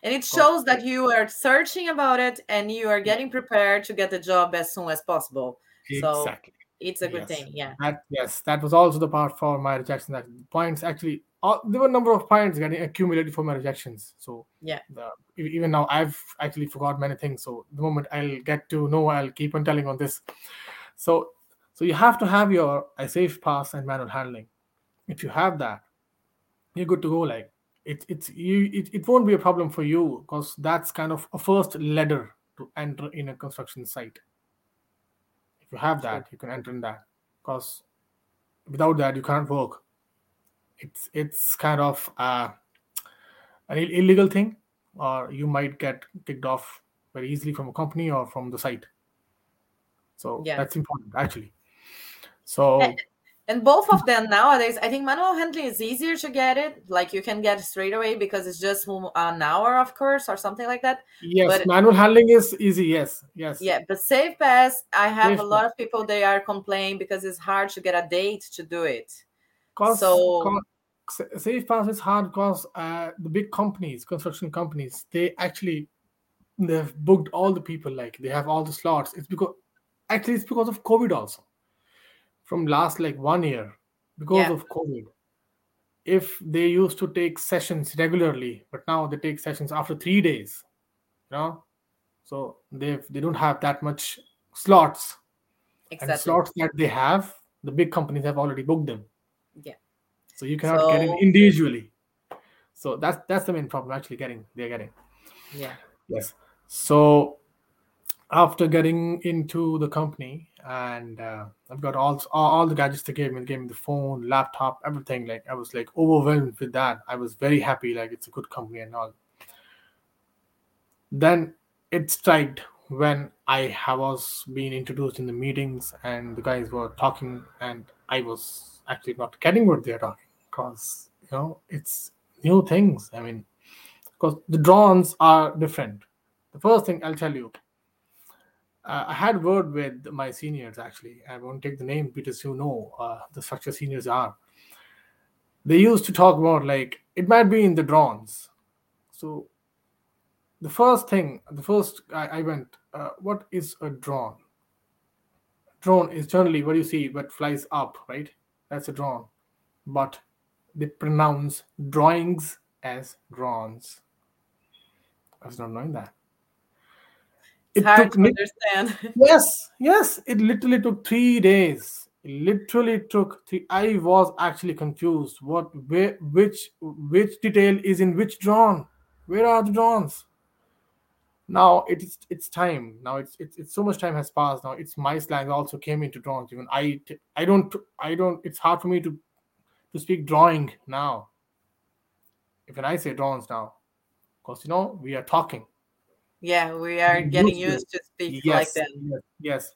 And it shows that you are searching about it and you are getting prepared to get the job as soon as possible. exactly. So it's a good Yes. thing. Yeah. That yes, that was also the part for my rejection. That points actually, all, there were a number of points getting accumulated for my rejections. So Yeah. the, even now, I've actually forgot many things. So the moment I'll get to know, I'll keep on telling on this. So so you have to have your a safe pass and manual handling. If you have that, you're good to go. Like it, it's you, it, it won't be a problem for you because that's kind of a first ladder to enter in a construction site. If you have that, you can enter in that because without that you can't work. It's it's kind of uh, an illegal thing, or you might get kicked off very easily from a company or from the site. So Yeah. that's important actually. So And- And both of them nowadays, I think manual handling is easier to get it. Like you can get straight away because it's just an hour of course or something like that. yes, but- manual handling is easy. Yes, yes. Yeah, but Safe Pass, I have Safe a lot of people they are complaining because it's hard to get a date to do it. Cause, So- sa- safe pass is hard because uh, the big companies, construction companies, they actually they've booked all the people. Like they have all the slots. It's because actually it's because of COVID also. From last like one year, because Yeah. of COVID. If they used to take sessions regularly, but now they take sessions after three days, you know, so they they don't have that much slots Exactly. and the slots that they have, the big companies have already booked them. Yeah. So you cannot get it individually. So that's that's the main problem actually getting they're getting. Yeah. Yes. So after getting into the company and uh, I've got all, all all the gadgets they gave me, they gave me the phone, laptop, everything. Like I was like overwhelmed with that. I was very happy, like it's a good company and all. Then it striked when I was being introduced in the meetings and the guys were talking and I was actually not getting what they're talking because you know it's new things. I mean, because the drones are different. The first thing I'll tell you, uh, I had word with my seniors actually. I won't take the name because you know uh, the structure seniors are. They used to talk about like it might be in the drones. So the first thing, the first I, I went, uh, what is a drone? Drone is generally what you see, what flies up, right? That's a drone. But they pronounce drawings as drones. I was not knowing that. It's hard to lit- understand. <laughs> Yes, yes. It literally took three days. It literally took three. I was actually confused. What, where, which, which detail is in which drawn? Where are the drawns? Now it's it's time. Now it's it's, it's so much time has passed. Now it's my slang also came into drawings. Even I I don't I don't. It's hard for me to to speak drawing now. If when I say drawings now, because you know we are talking. yeah, we are You getting used to. used to speak like Yes, that. yes, yes.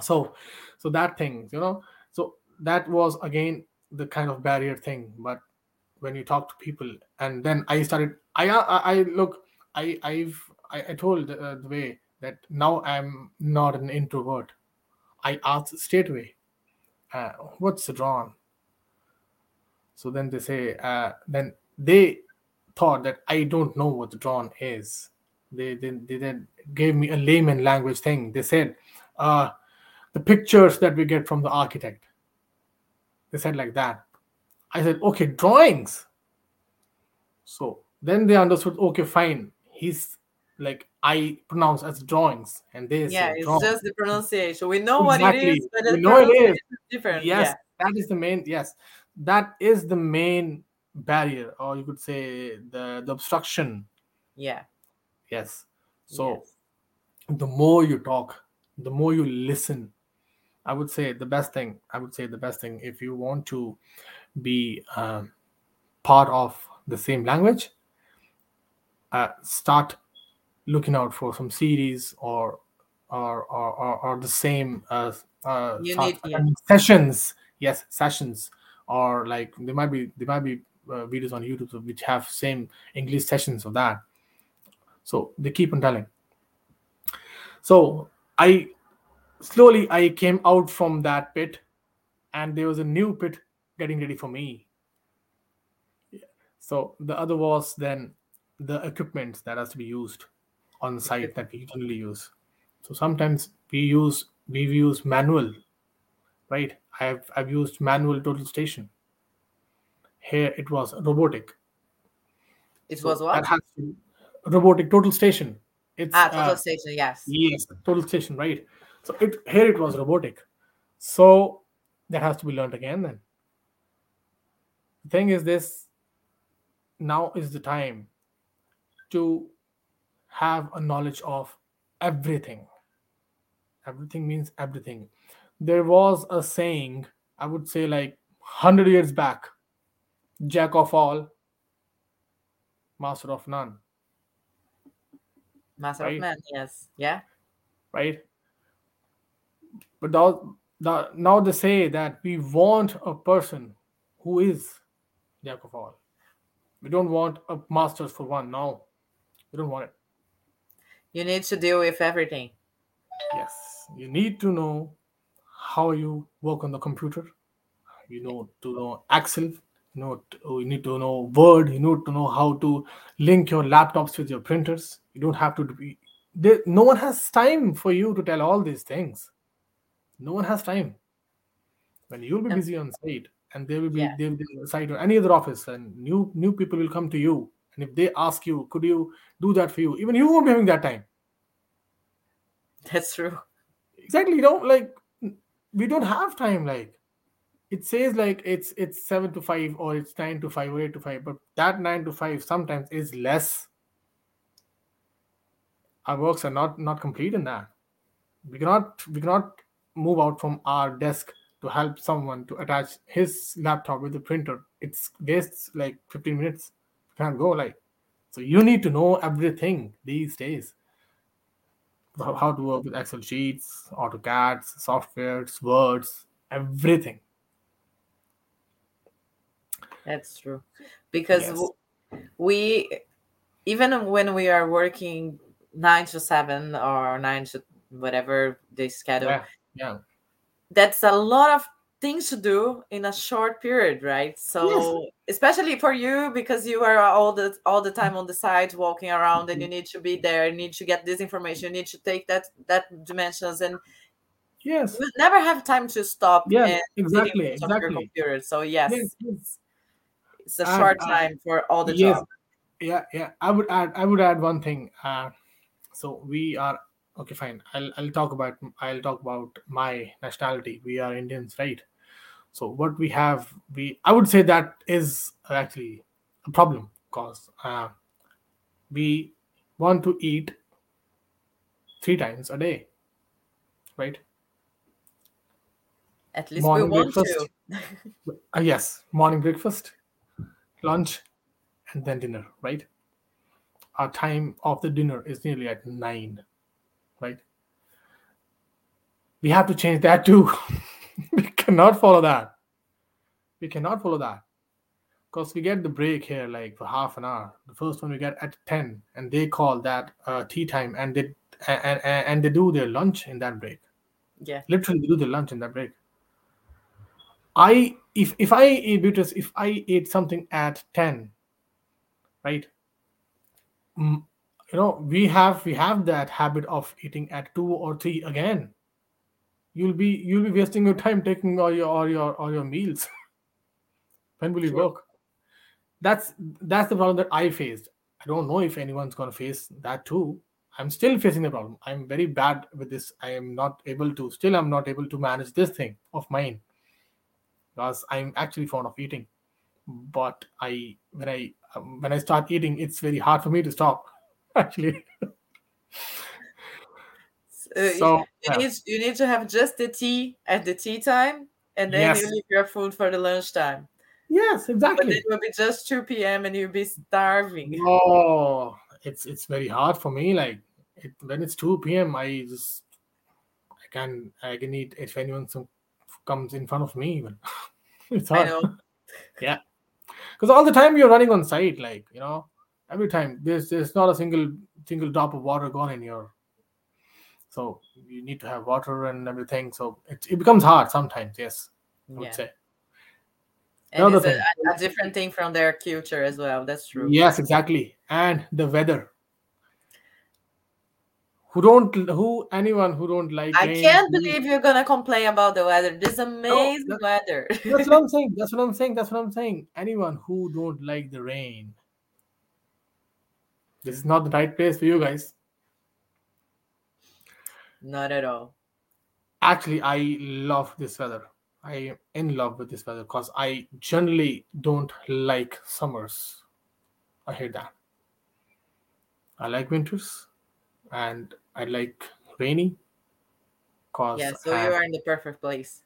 so so that thing you know so that was again the kind of barrier thing but when you talk to people and then i started i i, I look i i've i, I told uh, the way that now i'm not an introvert. I asked straight away uh, what's drawn so then they say uh, then they thought that i don't know what drawn is. They, they, they then gave me a layman language thing. They said uh, the pictures that we get from the architect. They said like that. I said okay drawings. So then they understood okay fine. He's like i pronounce as drawings and this. Yeah, it's drawings. just the pronunciation. We know what it is, Exactly. but We the know it is. is different. yes that is the main yes that is the main barrier or you could say the the obstruction Yeah. yes so yes. the more you talk the more you listen i would say the best thing i would say the best thing if you want to be um, part of the same language uh, start looking out for some series or or or, or, or the same uh, uh, need- yeah. sessions. Yes sessions. Or like there might be there might be uh, videos on youtube which have same english sessions of that. So they keep on telling. So i slowly i came out from that pit and there was a new pit getting ready for me. So the other was then the equipment that has to be used on site that we generally use so sometimes we use we use manual right i've i've used manual total station here it was robotic It So was what? to, robotic total station it's Ah, total uh, station. Yes. Yes, total station, right? So it here it was robotic. So that has to be learned again then. The thing is this now is the time to have a knowledge of everything. Everything means everything. There was a saying, I would say like 100 years back, jack of all, master of none. Master Right. of Man. Yes. Yeah. right? But now, now, now they say that we want a person who is jack of all. We don't want a master for one. No, we don't want it. You need to deal with everything. Yes, you need to know how you work on the computer. You know to know Excel. You know to, oh, you need to know Word. You need to know how to link your laptops with your printers. You don't have to be. There, no one has time for you to tell all these things. No one has time. When you'll be busy on site, and there will be Yeah. there will be site or any other office, and new new people will come to you, and if they ask you, could you do that for you? Even you won't be having that time. That's true. exactly you know like we don't have time like it says like it's it's 7 to 5 or it's 9 to 5 or 8 to 5 but that 9 to 5 sometimes is less our works are not not complete in that we cannot we cannot move out from our desk to help someone to attach his laptop with the printer it's wastes like 15 minutes can't go like so you need to know everything these days how how to work with Excel sheets, AutoCADs, softwares, words, everything. That's true. Because Yes. we, even when we are working nine to seven or nine to whatever they schedule, Yeah, yeah. that's a lot of things to do in a short period, right? So especially for you because you are all the all the time on the site walking around and you need to be there, you need to get this information, you need to take that that dimensions and Yes. you never have time to stop Yeah, exactly, your exactly. computer. So yes, Yes, yes. it's, a short uh, time for all the yes. job. Yeah, yeah. I would add I would add one thing. Uh, so we are okay, fine. I'll I'll talk about I'll talk about my nationality. We are Indians, right? So what we have, we I would say that is actually a problem because uh, we want to eat three times a day, right? At least we want breakfast. to. <laughs> Uh, yes, morning breakfast, lunch, and then dinner, right? Our time of the dinner is nearly at nine, right? we have to change that too. <laughs> cannot follow that. We cannot follow that. Because we get the break here like for half an hour. The first one we get at 10, and they call that uh, tea time and they and, and, and they do their lunch in that break. Yeah. Literally they do their lunch in that break. I if if I eat Beatrice, if I eat something at 10, right? mm, you know we have we have that habit of eating at two or three again you'll be you'll be wasting your time taking all your all your all your meals. <laughs> When will you True. work? That's that's the problem that i faced. I don't know if anyone's going to face that too. I'm still facing the problem. I'm very bad with this. I am not able to still i'm not able to manage this thing of mine. Because i'm actually fond of eating. But i when i um, when i start eating it's very hard for me to stop <laughs> actually <laughs> Uh, so you yeah. need you need to have just the tea at the tea time, and then Yes. you leave your food for the lunchtime. yes exactly. But it will be just two p.m. and you'll be starving. Oh, it's it's very hard for me. Like it, when it's two p.m., I just I can I can eat if anyone some, comes in front of me. Even <laughs> it's hard know. <laughs> because all the time you're running on site. Like you know, every time there's there's not a single single drop of water gone in your. So you need to have water and everything. So it, it becomes hard sometimes. Yes, I would Yeah, say. and it's a, thing. a different thing from their culture as well. That's true. Yes, exactly. And the weather. Who don't who anyone who don't like I rain, can't believe you're gonna complain about the weather. This amazing that- weather. That's what I'm saying. <laughs> That's what I'm saying. That's what I'm saying. Anyone who don't like the rain, this is not the right place for you guys. Not at all. Actually, I love this weather. I am in love with this weather because I generally don't like summers. I hate that. I like winters, and I like rainy. Cause Yeah, so I- you are in the perfect place.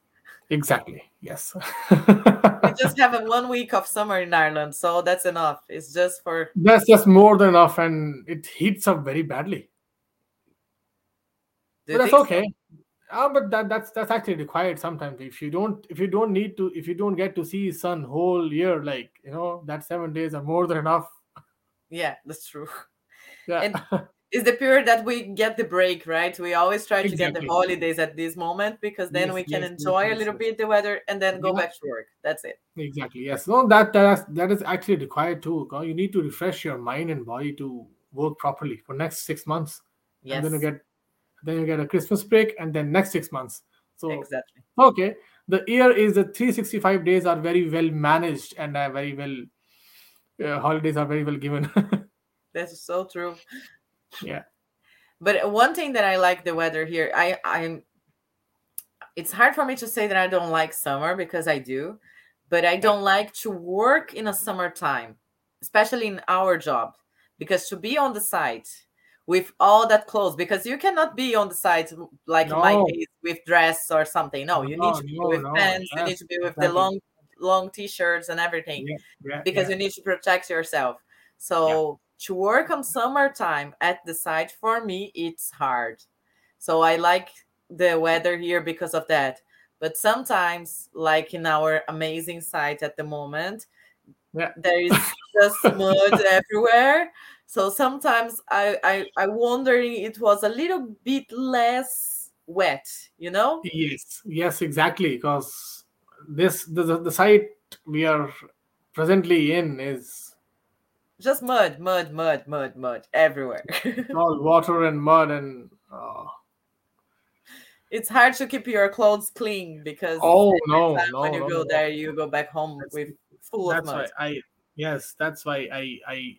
exactly yes. We just have a one week of summer in Ireland, so that's enough. It's just for That's just more than enough, and it heats up very badly. But that's okay uh, but that that's that's actually required sometimes if you don't if you don't need to if you don't get to see sun whole year like you know that seven days are more than enough Yeah, that's true. <laughs> yeah And <laughs> It's the period that we get the break, right? We always try to get the holidays at this moment because then Yes, we can yes, yes, enjoy a little yes. bit the weather and then go Yeah. back to work. That's it. exactly yes no that that is, that is actually required too you need to refresh your mind and body to work properly for next six months Yes, and then you get then you get a christmas break and then next six months so exactly. okay the year is the 365 days are very well managed and are very well uh, holidays are very well given <laughs> That's so true. yeah But one thing that I like the weather here, I I'm it's hard for me to say that I don't like summer because I do, but I don't like to work in a summertime, especially in our job, because to be on the site with all that clothes, because you cannot be on the site like in my case with dress or something. No, you need to be no, with no, pants, you need to be with the long long t-shirts and everything yeah, yeah, because yeah. you need to protect yourself. So to work on summertime at the site for me it's hard. So I like the weather here because of that. But sometimes, like in our amazing site at the moment, there is <laughs> just mud everywhere. So sometimes I, I I wondering it was a little bit less wet, you know? Yes, yes, exactly. Because this the, the site we are presently in is Just mud, mud, mud, mud, mud everywhere. all water and mud and uh, it's hard to keep your clothes clean because oh no no when you no, go no. there you go back home with full of that's mud why I yes that's why I I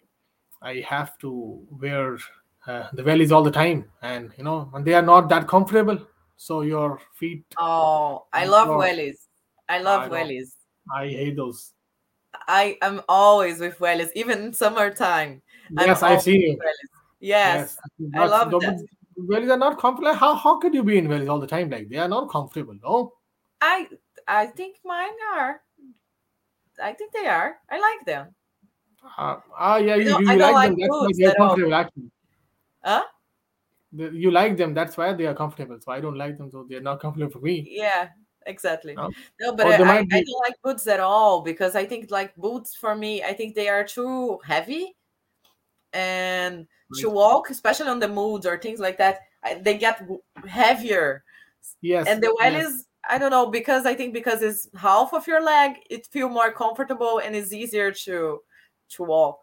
I have to wear uh, the wellies all the time. And you know and they are not that comfortable. So your feet oh i love wellies. I love I wellies. I hate those. I am always with wellies even in summertime. Yes I've seen you. wellies. yes, yes I love the- that. wellies are not comfortable. How how could you be in wellies all the time? Like they are not comfortable no? I i think mine are i think they are. I like them Uh, ah, yeah, you, don't- you I like them. like That's why they're at all. comfortable, actually. Huh? You like them, that's why they are comfortable. So I don't like them, so they're not comfortable for me. Yeah, exactly. No? No, but I, they I, might I don't like boots at all because I think like boots for me, I think they are too heavy and to walk, especially on the moods or things like that, I, they get heavier. Yes, And the well yes. is, I don't know, because I think because it's half of your leg, it feel more comfortable and it's easier to to walk.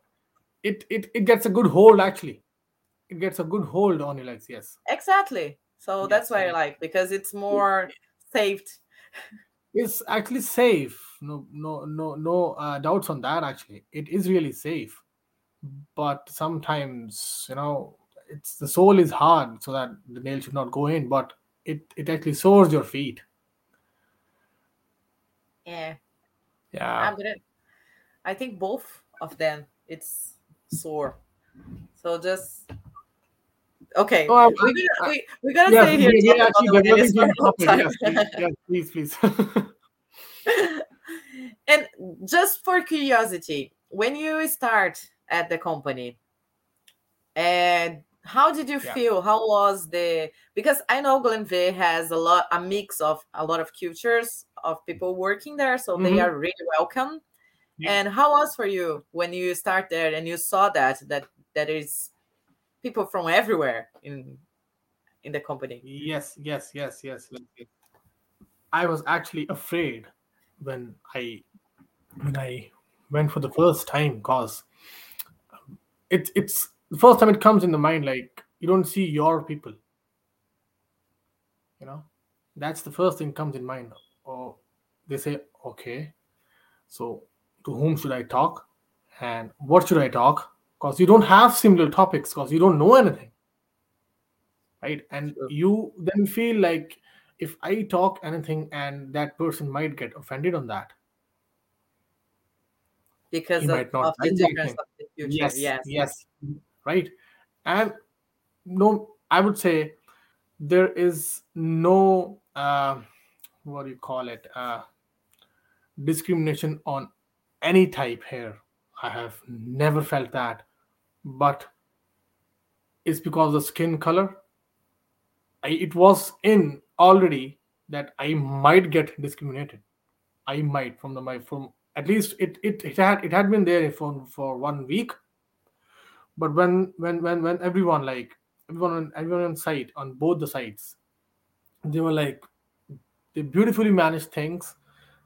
It it it gets a good hold actually. It gets a good hold on your legs. Yes. Exactly. So that's why I like because it's more saved. It's actually safe. No no no no uh, doubts on that actually. It is really safe. But sometimes, you know, it's the sole is hard so that the nail should not go in, but it it actually sores your feet. Yeah. Yeah. I'm gonna I think both of them it's sore. So just okay. Oh, I, We're gonna I, I, we, we're gonna yes, stay here we, talking we about actually the developing ladies for a the long topic. Yes, please, yes, please, please. <laughs> and just for curiosity, when you start at the company, and how did you yeah. feel? How was the because I know Glenveagh has a lot a mix of a lot of cultures of people working there, so they hmm are really welcome. Yeah. And how was for you when you start there and you saw that that that is people from everywhere in in the company? Yes, yes, yes, yes. I was actually afraid when I when I went for the first time because um, it it's the first time it comes in the mind like you don't see your people, you know. That's the first thing comes in mind. Or they say, okay, so to whom should I talk and what should I talk? Because you don't have similar topics because you don't know anything, right? And True. you then feel like if I talk anything and that person might get offended on that, Because he of, might not of the like that difference thing. of the future. Yes, Yes. yes, right. And no, I would say there is no uh, what do you call it uh, discrimination on any type here. I have never felt that, but it's because of the skin color. I, it was in already that I might get discriminated. I might from the my from at least it it, it had it had been there for for one week. But when when when when everyone like everyone on everyone on site on both the sides, they were like they beautifully managed things.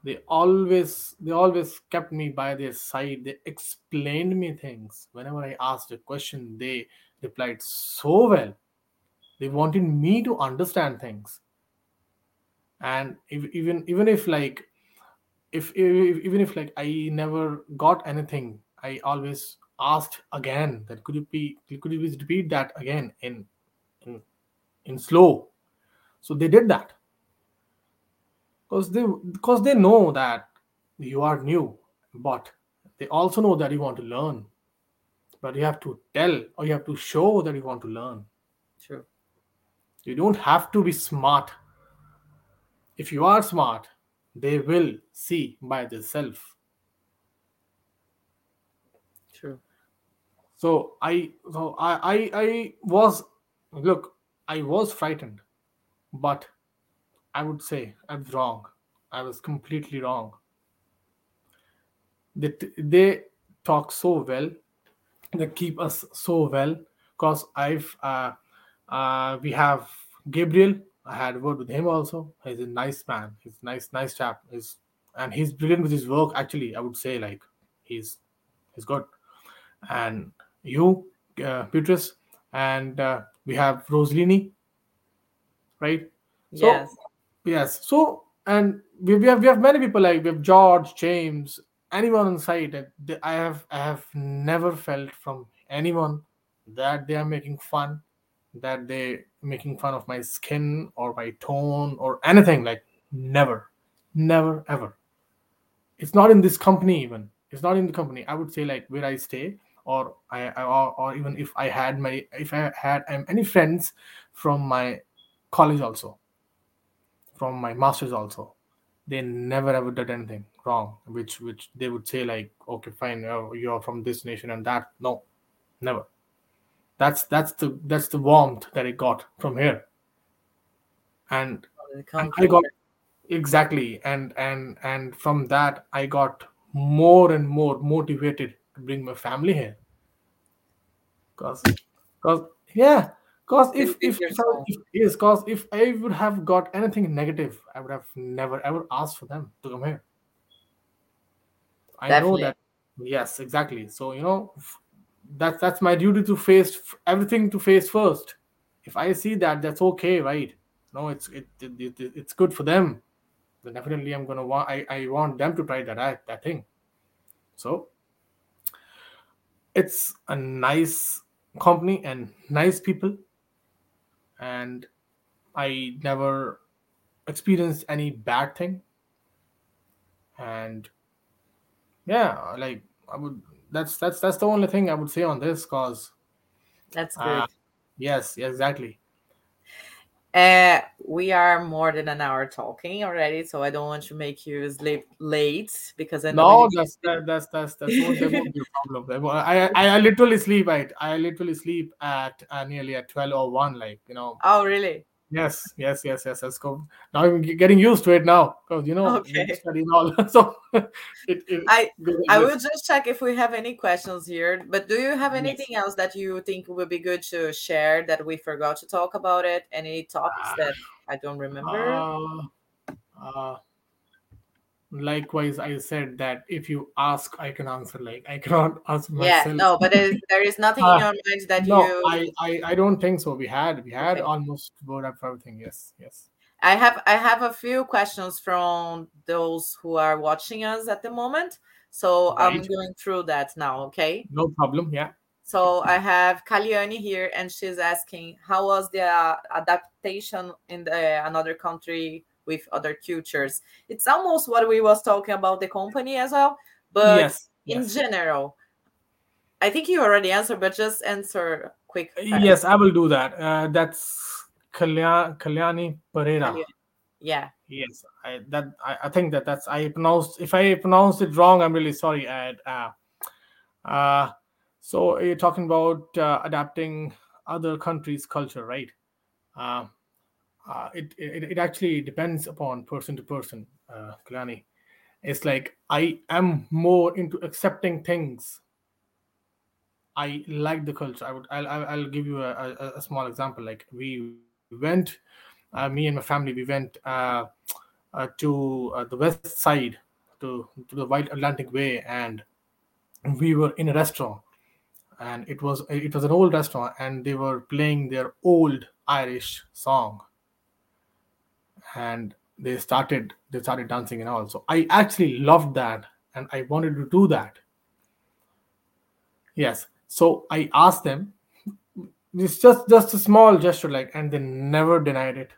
They always they always kept me by their side. They explained me things. Whenever I asked a question, they replied so well. They wanted me to understand things. And if, even even if like if, if even if like I never got anything, I always asked again that could you be could you please repeat that again in in in slow. So they did that because they because they know that you are new, but they also know that you want to learn. But you have to tell or you have to show that you want to learn. sure You don't have to be smart. If you are smart, they will see by themselves. sure So I so I, I I was look, I was frightened, but I would say I was wrong. I was completely wrong. They they talk so well. They keep us so well because I've uh, uh, we have Gabriel. I had a word with him also. He's a nice man. He's nice, nice chap. He's and he's brilliant with his work. Actually, I would say like he's he's good. And you, uh, Beatrice, and uh, we have Rosalini, right? So Yes. Yes, so and we, we have we have many people like we have George, James, anyone on site. That I have I have never felt from anyone that they are making fun, that they making fun of my skin or my tone or anything like never, never ever. It's not in this company even. It's not in the company. I would say like where I stay or I, I or, or even if I had my if I had um, any friends from my college also from my masters also they never ever did anything wrong which which they would say like okay fine uh, you're from this nation and that no never that's that's the that's the warmth that I got from here. And, and I got exactly and and and from that I got more and more motivated to bring my family here. Cause cause yeah, cause if if, if, I, yes, cause if I would have got anything negative, I would have never ever asked for them to come here. I Definitely. know that yes, exactly. So you know that's that's my duty to face everything to face first. If I see that, that's okay, right? No, it's it, it, it it's good for them. Then definitely I'm gonna want I, I want them to try that that thing. So it's a nice company and nice people, and I never experienced any bad thing. And yeah, like I would that's that's that's the only thing I would say on this cause that's uh, good. Uh, yes, exactly. Uh, we are more than an hour talking already, so I don't want to make you sleep late because I know. No, that's that, that's that's that's won't, that won't be a <laughs> problem. I, I I literally sleep at I literally sleep at uh, nearly at twelve or one, like you know. Oh really? Yes, yes, yes, yes. Let's go. Now I'm getting used to it now because you know okay. studying all. <laughs> so <laughs> it, it, I I will just check if we have any questions here. But do you have anything yes. else that you think would be good to share that we forgot to talk about it? Any topics uh, that <sighs> I don't remember? Uh, uh, likewise i said that if you ask i can answer like i <laughs> cannot ask myself. yeah no but there is nothing in <laughs> your mind that no, you I, I i don't think so. We had we had okay. almost word up everything. Yes yes. I have i have a few questions from those who are watching us at the moment. So right. i'm going through that now okay? No problem yeah. So I have Kalyani here, and she's asking, how was the uh, adaptation in the, another country with other cultures. It's almost what we was talking about the company as well, but yes, in yes. general, I think you already answered, but just answer quick. Fast. Yes, I will do that. Uh, that's Kalyani, Kalyani Pereira. Yeah. Yes, I that I, I think that that's I pronounced. If I pronounced it wrong, I'm really sorry. Ed. Uh, uh, so you're talking about uh, adapting other countries' culture, right? Uh, uh, it, it it actually depends upon person to person, uh, Kalani. It's like I am more into accepting things. I like the culture. I would I'll I'll give you a, a, a small example. Like we went, uh, me and my family, we went uh, uh, to uh, the west side to to the Wild Atlantic Way, and we were in a restaurant, and it was it was an old restaurant, and they were playing their old Irish song and they started they started dancing and all. So i actually loved that and i wanted to do that. Yes. So i asked them it's just just a small gesture like and they never denied it.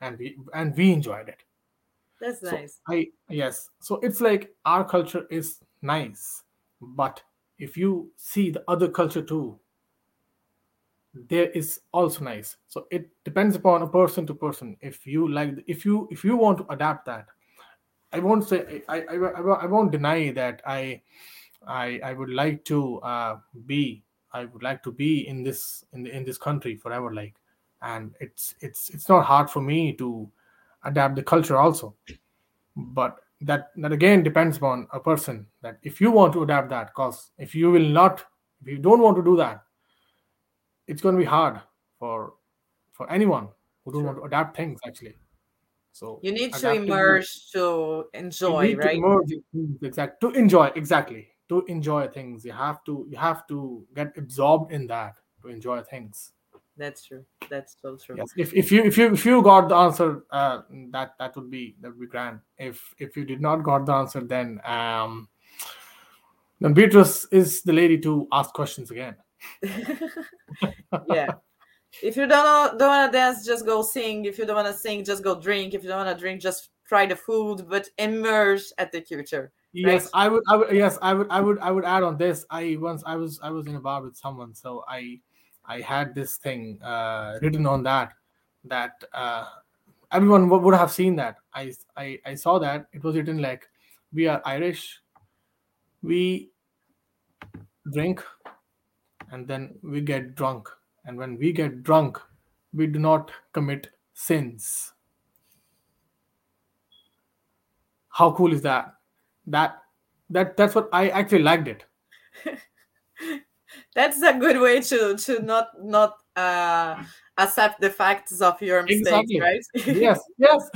And we and we enjoyed it. That's so nice. I yes. So it's like our culture is nice but if you see the other culture too there is also nice. So it depends upon a person to person. If you like if you if you want to adapt that i won't say i i, I won't deny that i i i would like to uh be i would like to be in this in the, in this country forever like and it's it's it's not hard for me to adapt the culture also. But that that again depends upon a person that if you want to adapt that because if you will not if you don't want to do that it's going to be hard for for anyone who don't want to adapt things actually. So you need to immerse to enjoy right? to immerse exactly to enjoy exactly. To enjoy things. You have to you have to get absorbed in that to enjoy things. That's true. That's so true. Yes. If, if you if you if you got the answer uh that that would be that would be grand. If if you did not got the answer then um then beatrice is the lady to ask questions again <laughs> yeah. If you don't don't want to dance, just go sing. If you don't want to sing, just go drink. If you don't want to drink, just try the food, but immerse at the culture. Yes. I would. I would. Yes, I would. I would. I would add on this. I once I was I was in a bar with someone, so I I had this thing uh, written on that that uh, everyone would have seen that. I, I I saw that it was written like we are Irish. We drink and then we get drunk and when we get drunk, we do not commit sins. How cool is that? That that that's what I actually liked it. <laughs> that's a good way to to not not uh accept the facts of your mistakes, exactly. right? <laughs> yes, yes.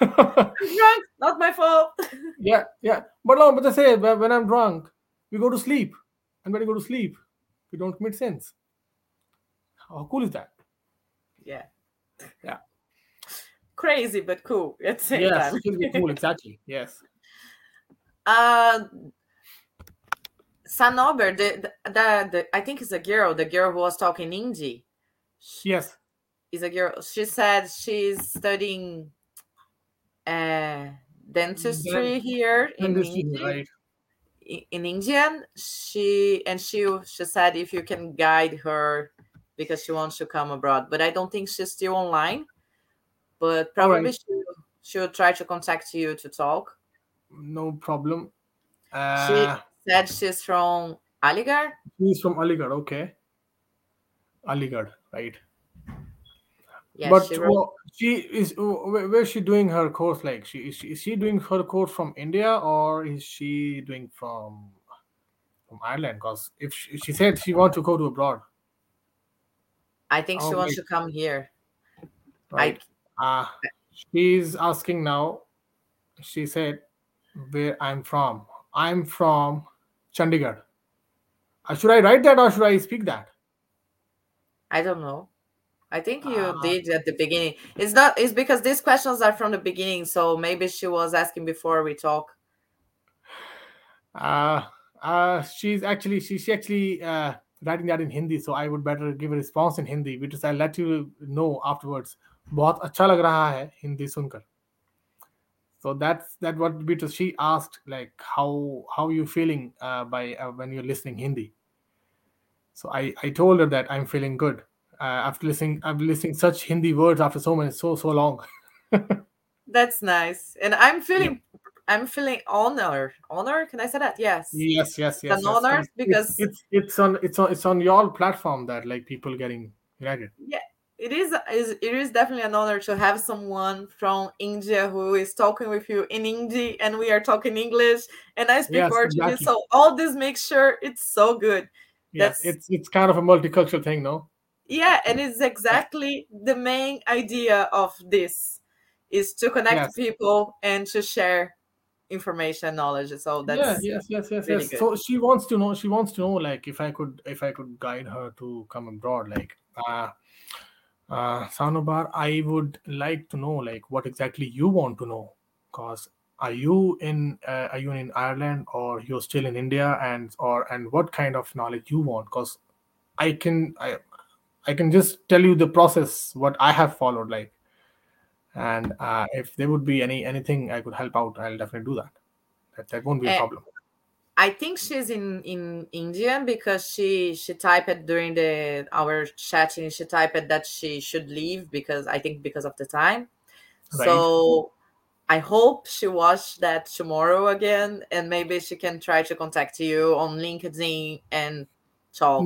I'm drunk, not my fault. <laughs> yeah, yeah. But no, but I say when I'm drunk, we go to sleep. And when we go to sleep, we don't commit sins. How cool is that? Yeah. Yeah. Crazy but cool at the same yes, time. cool, <laughs> exactly. Yes. Uh Sanober, the, the, the, I think it's a girl, the girl who was talking Hindi. Yes. Is a girl. She said she's studying uh, dentistry here dentistry, in India. Right. In Indian, she and she she said if you can guide her because she wants to come abroad, but I don't think she's still online. But probably right. she she'll try to contact you to talk. No problem. Uh, she said she's from Aligarh. She's from Aligarh. Okay. Aligarh, right? Yes, but she, wrote... she is where is she doing her course? Like she is, she is she doing her course from india or is she doing from from ireland? Because if she, she, said she wants to go to abroad. I think she wants to come here. Right. I... uh, she's asking now. She said where i'm from. I'm from chandigarh. Uh, should i write that or should i speak that? I don't know I think you uh, did at the beginning. It's not. It's because these questions are from the beginning, so maybe she was asking before we talk. Uh, uh she's actually she's actually uh, writing that in Hindi, so I would better give a response in Hindi, because I'll let you know afterwards. बहुत अच्छा लग रहा है हिंदी सुनकर. So that's that what because she asked like how how you feeling uh, by uh, when you're listening Hindi. So I I told her that I'm feeling good uh, after listening after listening such Hindi words after so many so so long. <laughs> That's nice, and I'm feeling yeah. I'm feeling honor. Honor? Can I say that? Yes. Yes, yes, yes. An yes. honor because it's, it's on it's on it's on your platform that like people getting united. Yeah, it is, is it is definitely an honor to have someone from India who is talking with you in Hindi and we are talking English and I speak yes, Portuguese. Exactly. So all this makes sure it's so good. Yes, That's, it's it's kind of a multicultural thing, no? Yeah and it's exactly the main idea of this is to connect yes. people and to share information knowledge so that's yeah, yes yes yes really yes good. so she wants to know she wants to know like if i could if i could guide her to come abroad like uh uh sanobar i would like to know like what exactly you want to know because are you in uh, are you in ireland or you're still in india and or and what kind of knowledge you want because i can i I can just tell you the process what I have followed like and uh, if there would be any anything I could help out I'll definitely do that that, that won't be a uh, problem I think she's in in India because she she typed during the our chatting she typed that she should leave because I think because of the time right. so I hope she watch that tomorrow again and maybe she can try to contact you on LinkedIn and talk.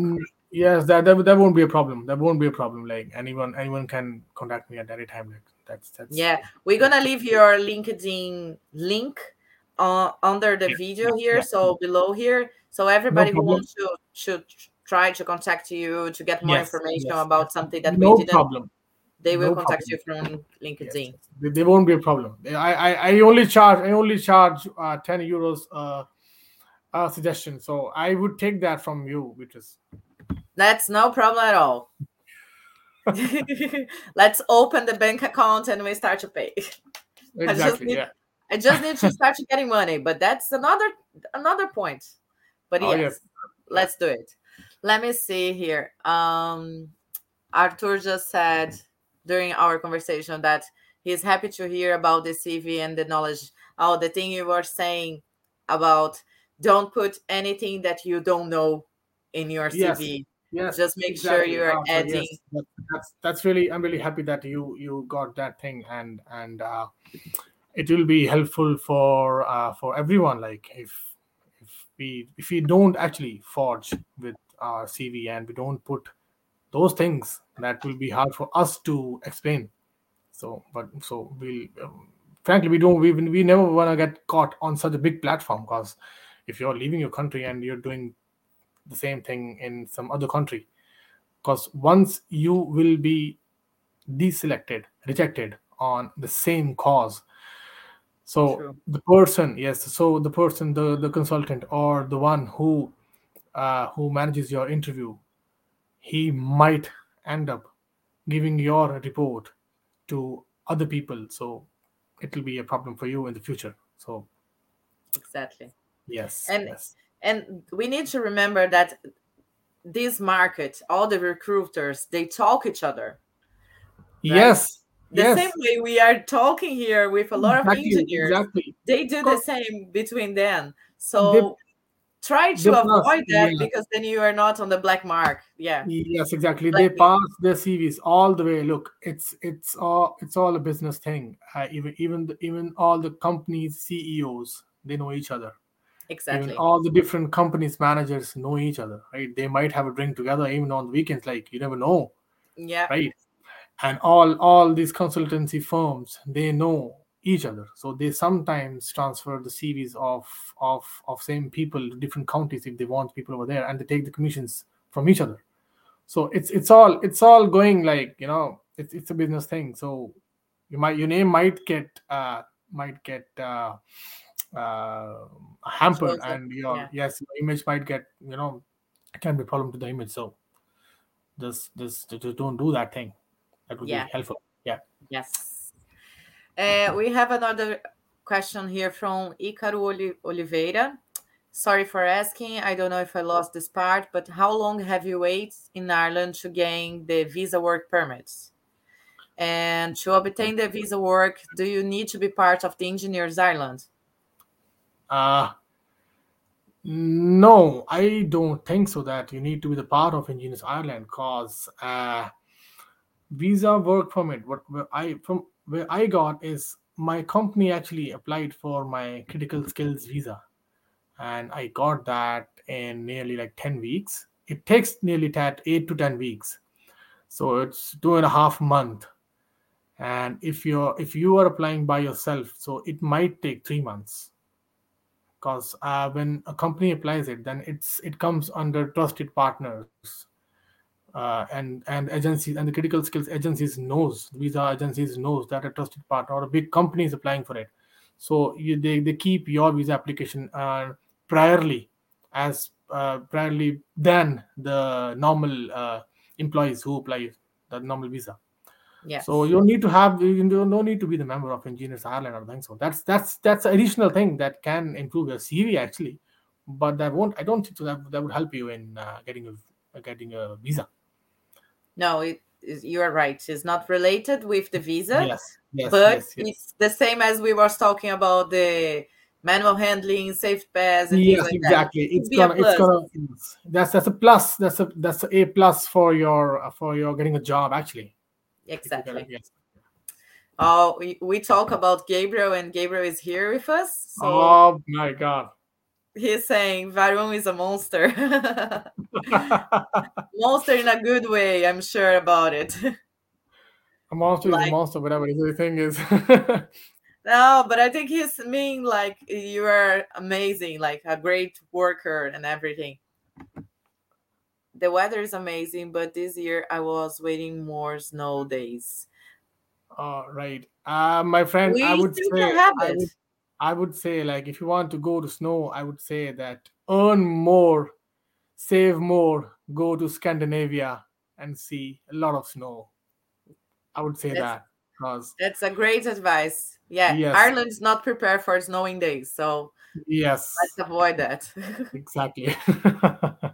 Yes that, that that won't be a problem that won't be a problem like anyone anyone can contact me at any time like that's that's yeah we're gonna leave your linkedin link uh, under the yeah. video here yeah. so below here so everybody no who wants to should try to contact you to get more yes, information yes. about something that no we didn't problem they will no contact problem. you from linkedin yes. they, won't be a problem I, I i only charge i only charge uh, 10 euros uh, uh suggestion so i would take that from you which is that's no problem at all. <laughs> <laughs> Let's open the bank account and we start to pay. Exactly. I just need, yeah. I just need to <laughs> start getting money, but that's another another point. But oh, yes, yes, let's do it. Let me see here. Um, Arthur just said during our conversation that he's happy to hear about the CV and the knowledge. Oh, the thing you were saying about don't put anything that you don't know in your CV. Yes. Just make exactly. sure you're adding. Yes, that's that's really. I'm really happy that you you got that thing, and and uh, it will be helpful for uh, for everyone. Like if if we if we don't actually forge with our CV and we don't put those things that will be hard for us to explain so but so we'll um, frankly we don't we, we never want to get caught on such a big platform because if you're leaving your country and you're doing the same thing in some other country. Because once you will be deselected rejected on the same cause. So True. the person yes so the person the the consultant or the one who uh, who manages your interview he might end up giving your report to other people. So it will be a problem for you in the future. So Exactly. yes And yes and we need to remember that this market, all the recruiters, they talk each other. right? yes The yes same way we are talking here with a lot of engineers, exactly they do the same between them. they So try to pass avoid that yeah because then you are not on the black mark. Yeah, Yes, exactly. They pass their CVs all the way. Look, it's it's all it's all a business thing. Uh, even even the, even all the companies CEOs they know each other. Even Exactly. all the different companies managers know each other. Right? They might have a drink together even on the weekends. Like you never know, Yeah, right? And all all these consultancy firms they know each other. So they sometimes transfer the CVs of of of same people to different counties if they want people over there, and they take the commissions from each other so it's it's all it's all going like you know it's it's a business thing so you might your name might get uh might get uh, uh hampered and your Yeah, yes your image might get you know it can be a problem to the image so just just, just don't do that thing that would be helpful yeah yes. Uh, we have another question here from Ícaro Oliveira. Sorry for asking. I don't know if I lost this part, but how long have you waited in Ireland to gain the visa work permits? And to obtain the visa work, do you need to be part of the Engineers Ireland? Uh no i don't think so that you need to be the part of engineers ireland cause uh visa work permit what i from where i got is my company actually applied for my critical skills visa. And i got that in nearly like 10 weeks. It takes nearly that 8 to 10 weeks. So it's two and a half month. And if you're if you are applying by yourself so it might take three months because uh, when a company applies it then it's it comes under trusted partners. Uh, and and agencies and the critical skills agencies knows visa agencies knows that a trusted partner or a big company is applying for it. So you, they, they keep your visa application uh, priorly as uh, priorly than the normal uh, employees who apply the normal visa Yes. so you don't need to have you don't need to be the member of engineers ireland or anything so that's that's that's additional thing that can improve your cv actually but that won't i don't think so that, that would help you in uh, getting a getting a visa No, it is, you are right. It's not related with the visa, yes yes but yes yes it's the same as we were talking about the manual handling, safe pass, and things yes like that. exactly could it's a gonna it's gonna that's that's a plus that's a that's a plus for your for your getting a job actually if you get Exactly. yes Oh, we, we talk about Gabriel, and Gabriel is here with us. So oh my god he's saying Varun is a monster. <laughs> <laughs> monster in a good way, I'm sure about it. a monster is a like, monster whatever the thing is <laughs> no, but I think he's mean like you are amazing, like a great worker and everything. The weather is amazing, but this year I was waiting more snow days. All right. Uh, my friend, I We would still say, have I it. would, I would say, like, if you want to go to snow, I would say that earn more, save more, go to Scandinavia and see a lot of snow. I would say That's that because that's a great advice. Yeah, yes, Ireland's not prepared for snowing days, so yes, let's avoid that. <laughs> exactly. <laughs>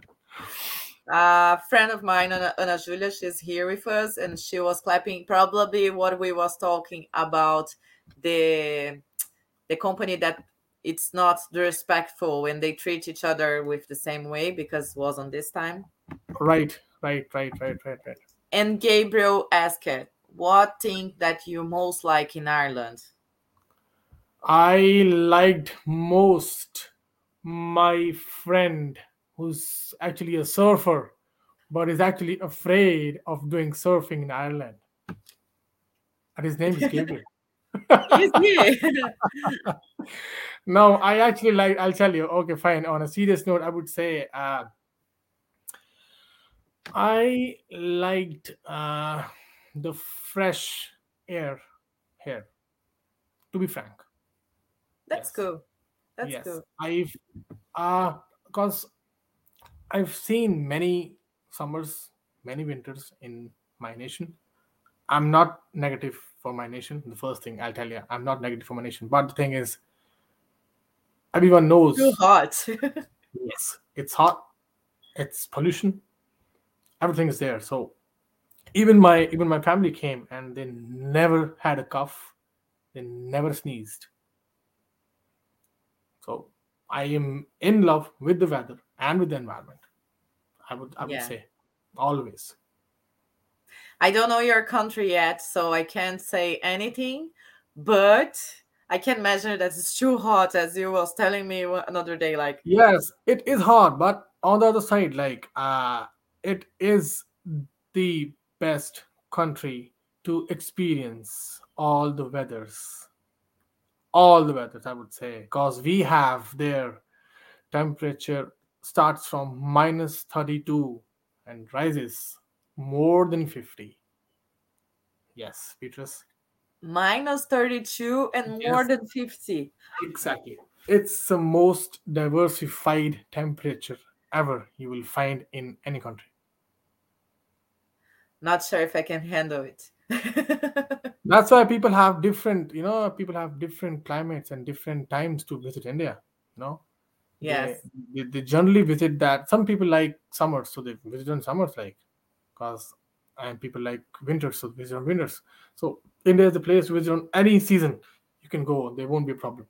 a friend of mine, Ana, Ana Julia, she's here with us, and she was clapping probably what we was talking about the the company that it's not respectful when they treat each other with the same way because it wasn't this time. right, right, right, right, right, right. And Gabriel asked, "What thing that you most like in Ireland?" I liked most my friend who's actually a surfer but is actually afraid of doing surfing in Ireland. And his name is Gabriel. <laughs> <laughs> No, I actually like. I'll tell you. Okay, fine. On a serious note, I would say uh, I liked uh, the fresh air here. To be frank, That's Yes. cool. That's yes, cool. I've uh because I've seen many summers, many winters in my nation. I'm not negative for my nation. The first thing I'll tell you, I'm not negative for my nation. But the thing is, everyone knows Too hot. <laughs> yes, it's hot, it's pollution, everything is there. So even my even my family came and they never had a cough, they never sneezed. So I am in love with the weather and with the environment. I would I would Yeah. say always. I don't know your country yet, so I can't say anything, but I can imagine that it's too hot, as you was telling me another day. Like, Yes, it is hard, but on the other side, like uh it is the best country to experience all the weathers. All the weathers, I would say, because we have their temperature starts from minus 32 and rises more than 50. Yes, Beatrice. minus 32 and more than 50. Exactly. It's the most diversified temperature ever you will find in any country. Not sure if I can handle it. <laughs> That's why people have different, you know, people have different climates and different times to visit India. You know, yes. they, they generally visit that. Some people like summers, so they visit on summers, like, because and people like winters, so visit on winters. So India is the place to visit on any season. You can go; there won't be a problem.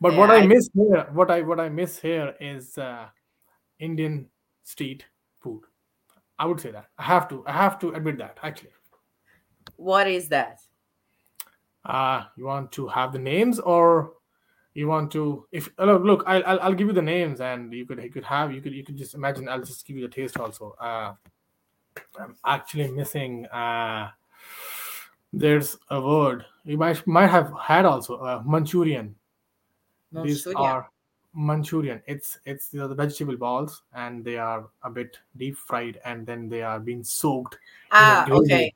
But what I I- miss here, what I what I miss here is uh, Indian street food. I would say that I have to I have to admit that actually. What is that? Uh, you want to have the names or you want to if uh, look, look I'll, I'll I'll give you the names and you could you could have you could you could just imagine I'll just give you the taste also. Uh, I'm actually missing uh there's a word you might might have had also uh, Manchurian. These are Manchurian. It's it's the, the vegetable balls and they are a bit deep fried and then they are being soaked. Ah, okay.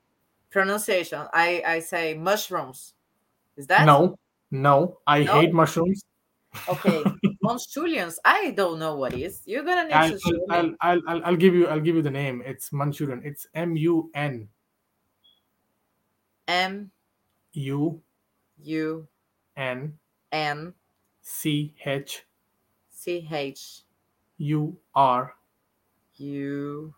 Pronunciation. I I say mushrooms. Is that No, no, I No? hate mushrooms. okay? <laughs> Manchurians. I don't know what is. You're gonna need I'll, to show I'll, me. I'll, I'll, I'll give you I'll give you the name. It's Manchurian. It's M U N M U U N N C H C H U R. U.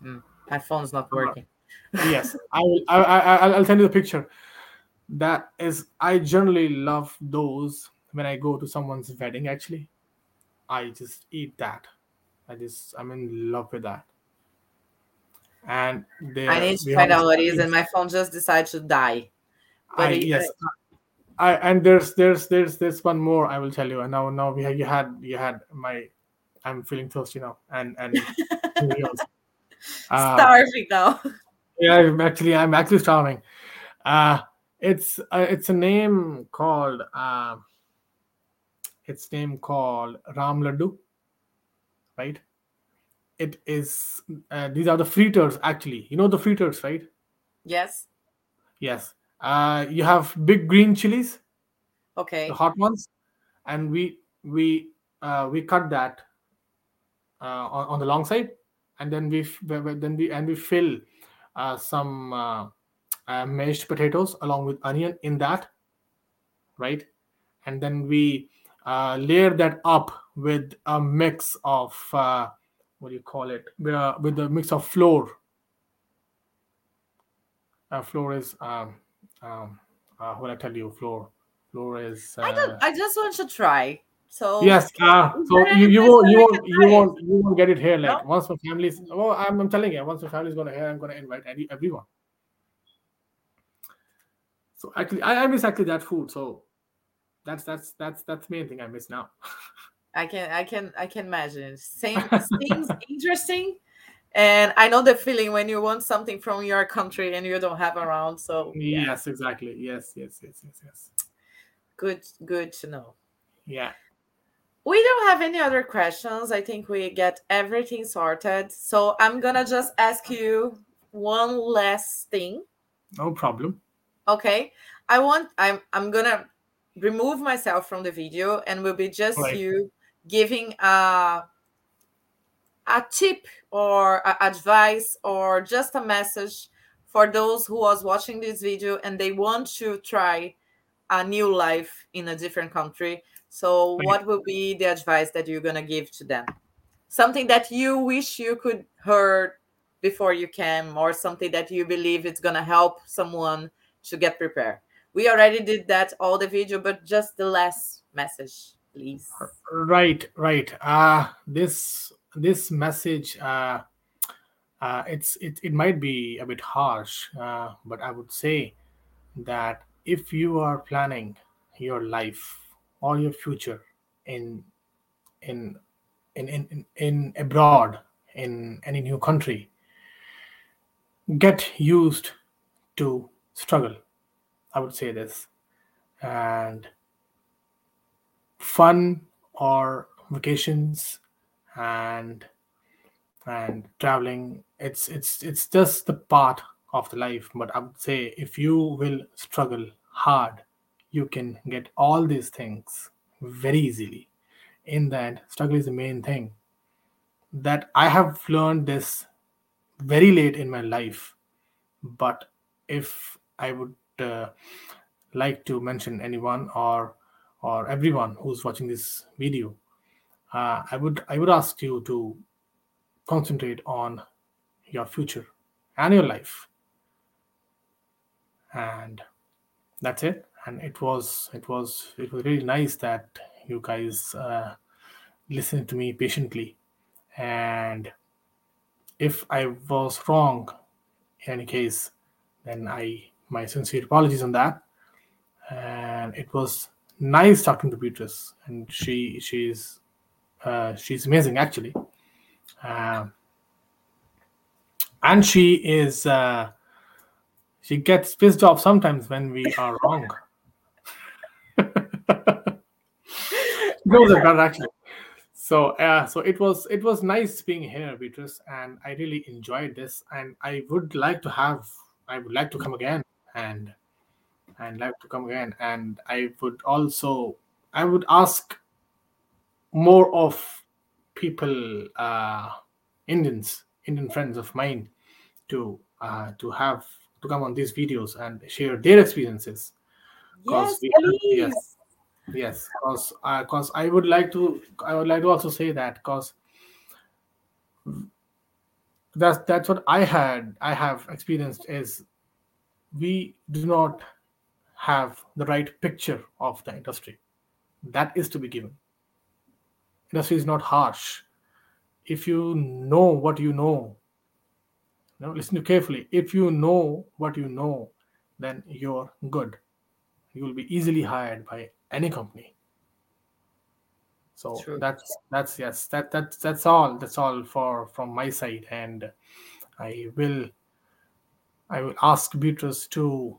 Hmm, My phone's not working. Yes, <laughs> I will. I, I, I- I'll send you the picture. That is, I generally love those when I go to someone's wedding. Actually, I just eat that. I just I'm in love with that. And they I need to find have- out what it is, and my phone just decided to die. But I, it- yes, I and there's there's there's there's one more I will tell you. And now now we had, you had you had my I'm feeling thirsty now and and. <laughs> Uh, Starving now. yeah, I'm actually I'm actually starving. Uh it's uh, it's a name called uh, it's name called Ram Laddu, right? It is uh, these are the fritters actually. You know the fritters, right? Yes. Yes. Uh, you have big green chilies. Okay. the hot ones and we we uh, we cut that uh, on, on the long side and then we then we and we fill uh, some uh, uh, mashed potatoes along with onion in that right and then we uh, layer that up with a mix of uh, what do you call it with, a, with a mix of flour uh, flour is um, um, uh, what I tell you flour flour is uh, I don't. I just want to try. So Yes, uh, so you, you won't you won't you won't you won't get it here. Like No? once my family's well, I'm, I'm telling you, once my family's gonna here, I'm gonna invite any, everyone. So actually, I, I miss actually that food. So that's that's that's that's the main thing I miss now. <laughs> I can I can I can imagine. Same <laughs> seems interesting. And I know the feeling when you want something from your country and you don't have around. So yeah. yes, exactly. Yes, yes, yes, yes, yes. Good, good to know. Yeah. We don't have any other questions. I think we get everything sorted. So I'm gonna just ask you one last thing. No problem. Okay. I want I'm I'm gonna remove myself from the video and will be just right. you giving a a tip or a advice or just a message for those who was watching this video and they want to try a new life in a different country so what will be the advice that you're to give to them something that you wish you could heard before you came or something that you believe it's to help someone to get prepared. We already did that all the video but just the last message please. Right right. Uh this this message uh uh it's it, it might be a bit harsh uh but i would say that if you are planning your life or your future in in in in, in abroad in any new country get used to struggle i would say this. And fun or vacations and and traveling. It's it's it's just the part of the life. But i would say if you will struggle hard you can get all these things very easily. In that struggle is the main thing. That i have learned this very late in my life. But if i would uh, like to mention anyone or or everyone who's watching this video, uh, I would I would ask you to concentrate on your future and your life, and that's it. And it was it was it was really nice that you guys uh, listened to me patiently, and if I was wrong in any case, then I my sincere apologies on that. And it was nice talking to Beatrice, and she she's uh, she's amazing actually, uh, and she is uh, she gets pissed off sometimes when we are wrong. Those are better actually. So uh, so it was it was nice being here, Beatrice, and I really enjoyed this, and I would like to have I would like to come again and and like to come again. And I would also I would ask more of people, uh, Indians, Indian friends of mine, to uh, to have to come on these videos and share their experiences. Yes, please. yes, yes, because because uh, I would like to I would like to also say that because that's that's what I had I have experienced is we do not have the right picture of the industry. That is to be given. Industry is not harsh. If you know what you know, know, listen to carefully. If you know what you know, then you're good. You will be easily hired by any company. So True. that's that's yes, that that's that's all. That's all for from my side. And I will I will ask Beatrice to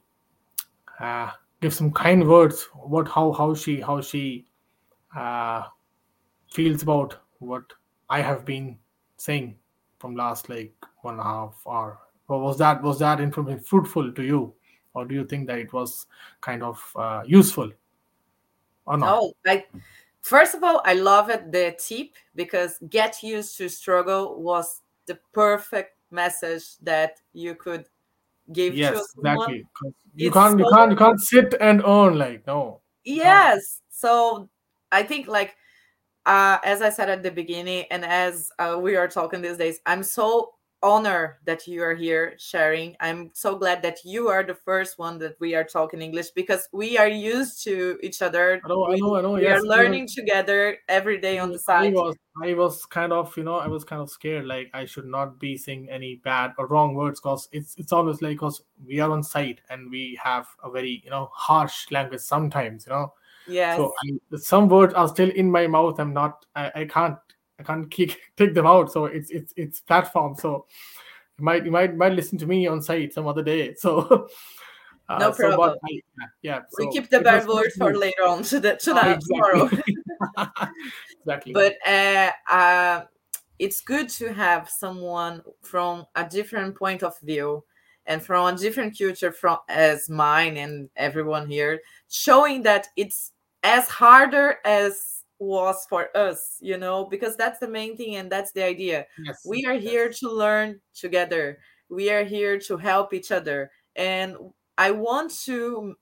uh, give some kind words what how how she how she uh, feels about what I have been saying from last like one and a half hour. Was that was that information fruitful to you, or do you think that it was kind of uh, useful? Or not? No, like first of all, I love it the tip because get used to struggle was the perfect message that you could give yes exactly. You can't so you can't you can't sit and earn like no yes so i think like uh as i said at the beginning and as uh, we are talking these days i'm so honor that you are here sharing. I'm so glad that you are the first one that we are talking English because we are used to each other. I know, we, I know, I know. We yes, are learning together every day on the side. I was, I was kind of, you know, I was kind of scared. Like I should not be saying any bad or wrong words because it's it's always like because we are on site and we have a very you know harsh language sometimes, you know. Yeah. So I, some words are still in my mouth. I'm not. I, I can't. I can't <laughs> kick, take them out. So it's it's it's platform. So you might you might might listen to me on site some other day. So. <laughs> Uh, no problem. So I, yeah, so we keep the bad word for later on to to oh, exactly. tomorrow. <laughs> exactly. But uh, uh, it's good to have someone from a different point of view and from a different culture from as mine and everyone here showing that it's as harder as was for us you know because that's the main thing and that's the idea. Yes, we are here to learn together. We are here to help each other. And i want to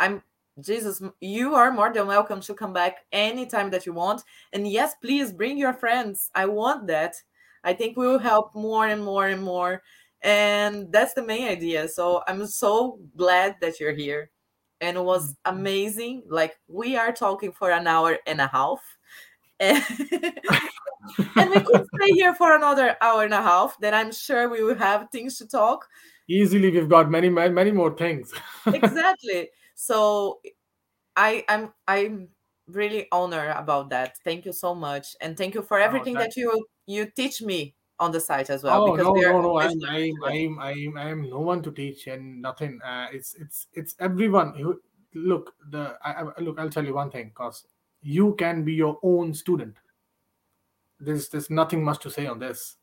i'm jesus you are more than welcome to come back anytime that you want. And yes please bring your friends. I want that. I think we will help more and more and more. And that's the main idea. So i'm so glad that you're here and it was mm-hmm. amazing like we are talking for an hour and a half <laughs> and, we could stay here for another hour and a half then i'm sure we will have things to talk. Easily we've got many many many more things. <laughs> Exactly. So i i'm i'm really honored about that. Thank you so much and thank you for oh, everything oh, that you you teach me on the site as well. Oh no, no, no! I'm, I'm, I'm, I'm, I'm no one to teach and nothing. Uh, it's, it's, it's everyone. You, look, the I, I, look. I'll tell you one thing, cause you can be your own student. There's, there's nothing much to say on this.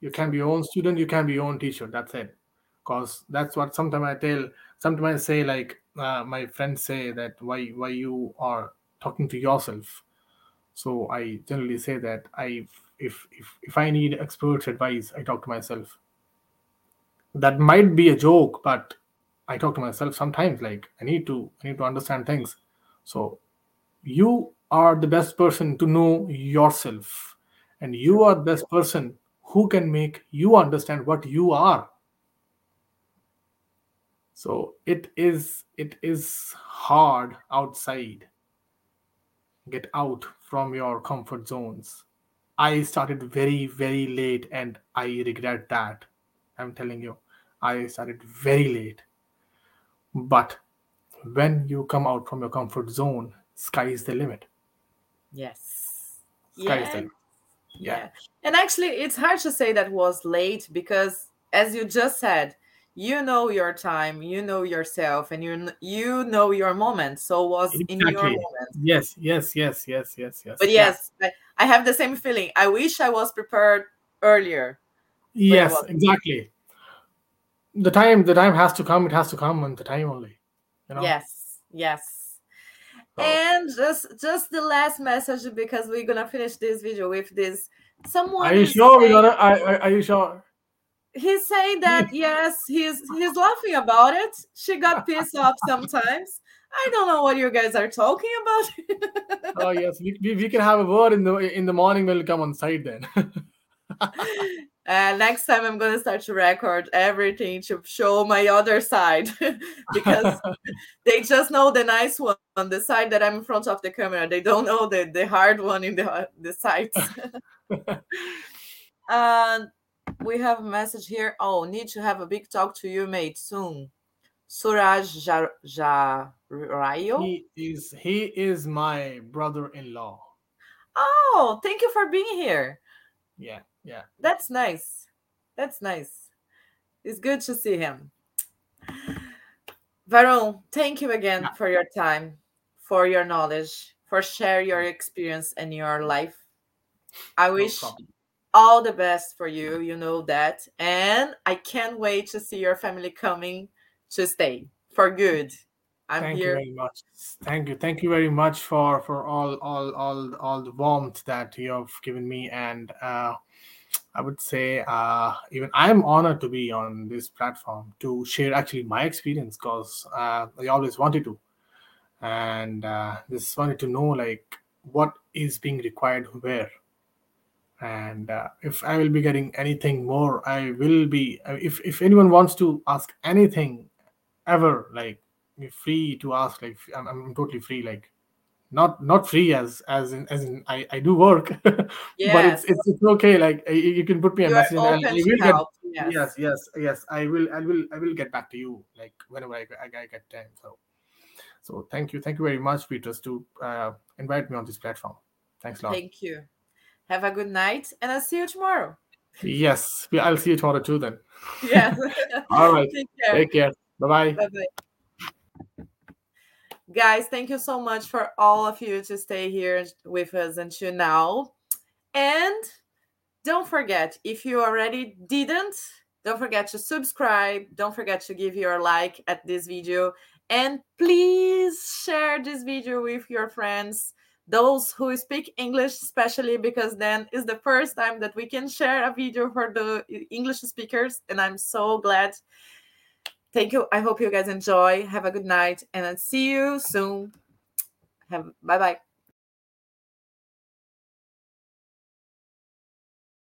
You can be your own student. You can be your own teacher. That's it. Cause that's what sometimes I tell. Sometimes I say like uh, my friends say that why, why you are talking to yourself. So I generally say that I if if if I need experts' advice, I talk to myself. That might be a joke, but I talk to myself sometimes. Like I need to I need to understand things. So you are the best person to know yourself, and you are the best person who can make you understand what you are. So it is it is hard outside. Get out from your comfort zones I started very, very late and I regret that. I'm telling you, I started very late. But when you come out from your comfort zone, sky is the limit. Yes. Sky yeah. is the limit. Yeah. yeah. And actually, it's hard to say that was late because, as you just said, you know your time you know yourself and you you know your moment so was exactly. in your moment yes yes yes yes yes yes but yes I, I, have the same feeling. I wish i was prepared earlier yes exactly. The time the time has to come it has to come on the time only you know? yes yes. So. and just just the last message because we're gonna finish this video with this. Someone are you sure saying, we're gonna are, are you sure he's saying that <laughs> yes, he's he's laughing about it. She got pissed off sometimes. I don't know what you guys are talking about. oh yes, we, we, we, can have a word in the in the morning when we come on site then. <laughs> uh, next time I'm gonna start to record everything to show my other side <laughs> because they just know the nice one on the side that I'm in front of the camera. They don't know the the hard one in the the sides. and we have a message here. Oh, need to have a big talk to you, mate, soon. Suraj Jarayo. He is he is my brother-in-law. Oh, thank you for being here. Yeah, yeah. That's nice. That's nice. It's good to see him. Varun, thank you again for your time, for your knowledge, for share your experience and your life. I wish all the best for you. You know that. And I can't wait to see your family coming to stay for good. I'm Thank here. you very much. Thank you. Thank you very much for for all all all all the warmth that you have given me and uh I would say uh, even I'm honored to be on this platform to share actually my experience because uh, I always wanted to, and uh, just wanted to know like what is being required where and uh, if i will be getting anything more i will be uh, if if anyone wants to ask anything ever like free to ask like i'm, I'm totally free like not not free as as in as in i i do work yes. <laughs> but it's, it's it's okay like you can put me a You're message and I will get yes. yes yes yes i will i will i will get back to you like whenever i, I, I get time so So thank you, thank you very much, Beatrice, to uh, invite me on this platform. Thanks a lot. Thank you. Have a good night, and I'll see you tomorrow. Yes, I'll see you tomorrow too. Then. Yes. <laughs> <laughs> All right. Take care. Take care. Bye bye. Bye bye. Guys, thank you so much for all of you to stay here with us until now. And don't forget, if you already didn't, don't forget to subscribe. Don't forget to give your like at this video. And please share this video with your friends, those who speak English, especially because then is the first time that we can share a video for the English speakers. And I'm so glad. Thank you. I hope you guys enjoy. Have a good night and I'll see you soon. Have bye bye.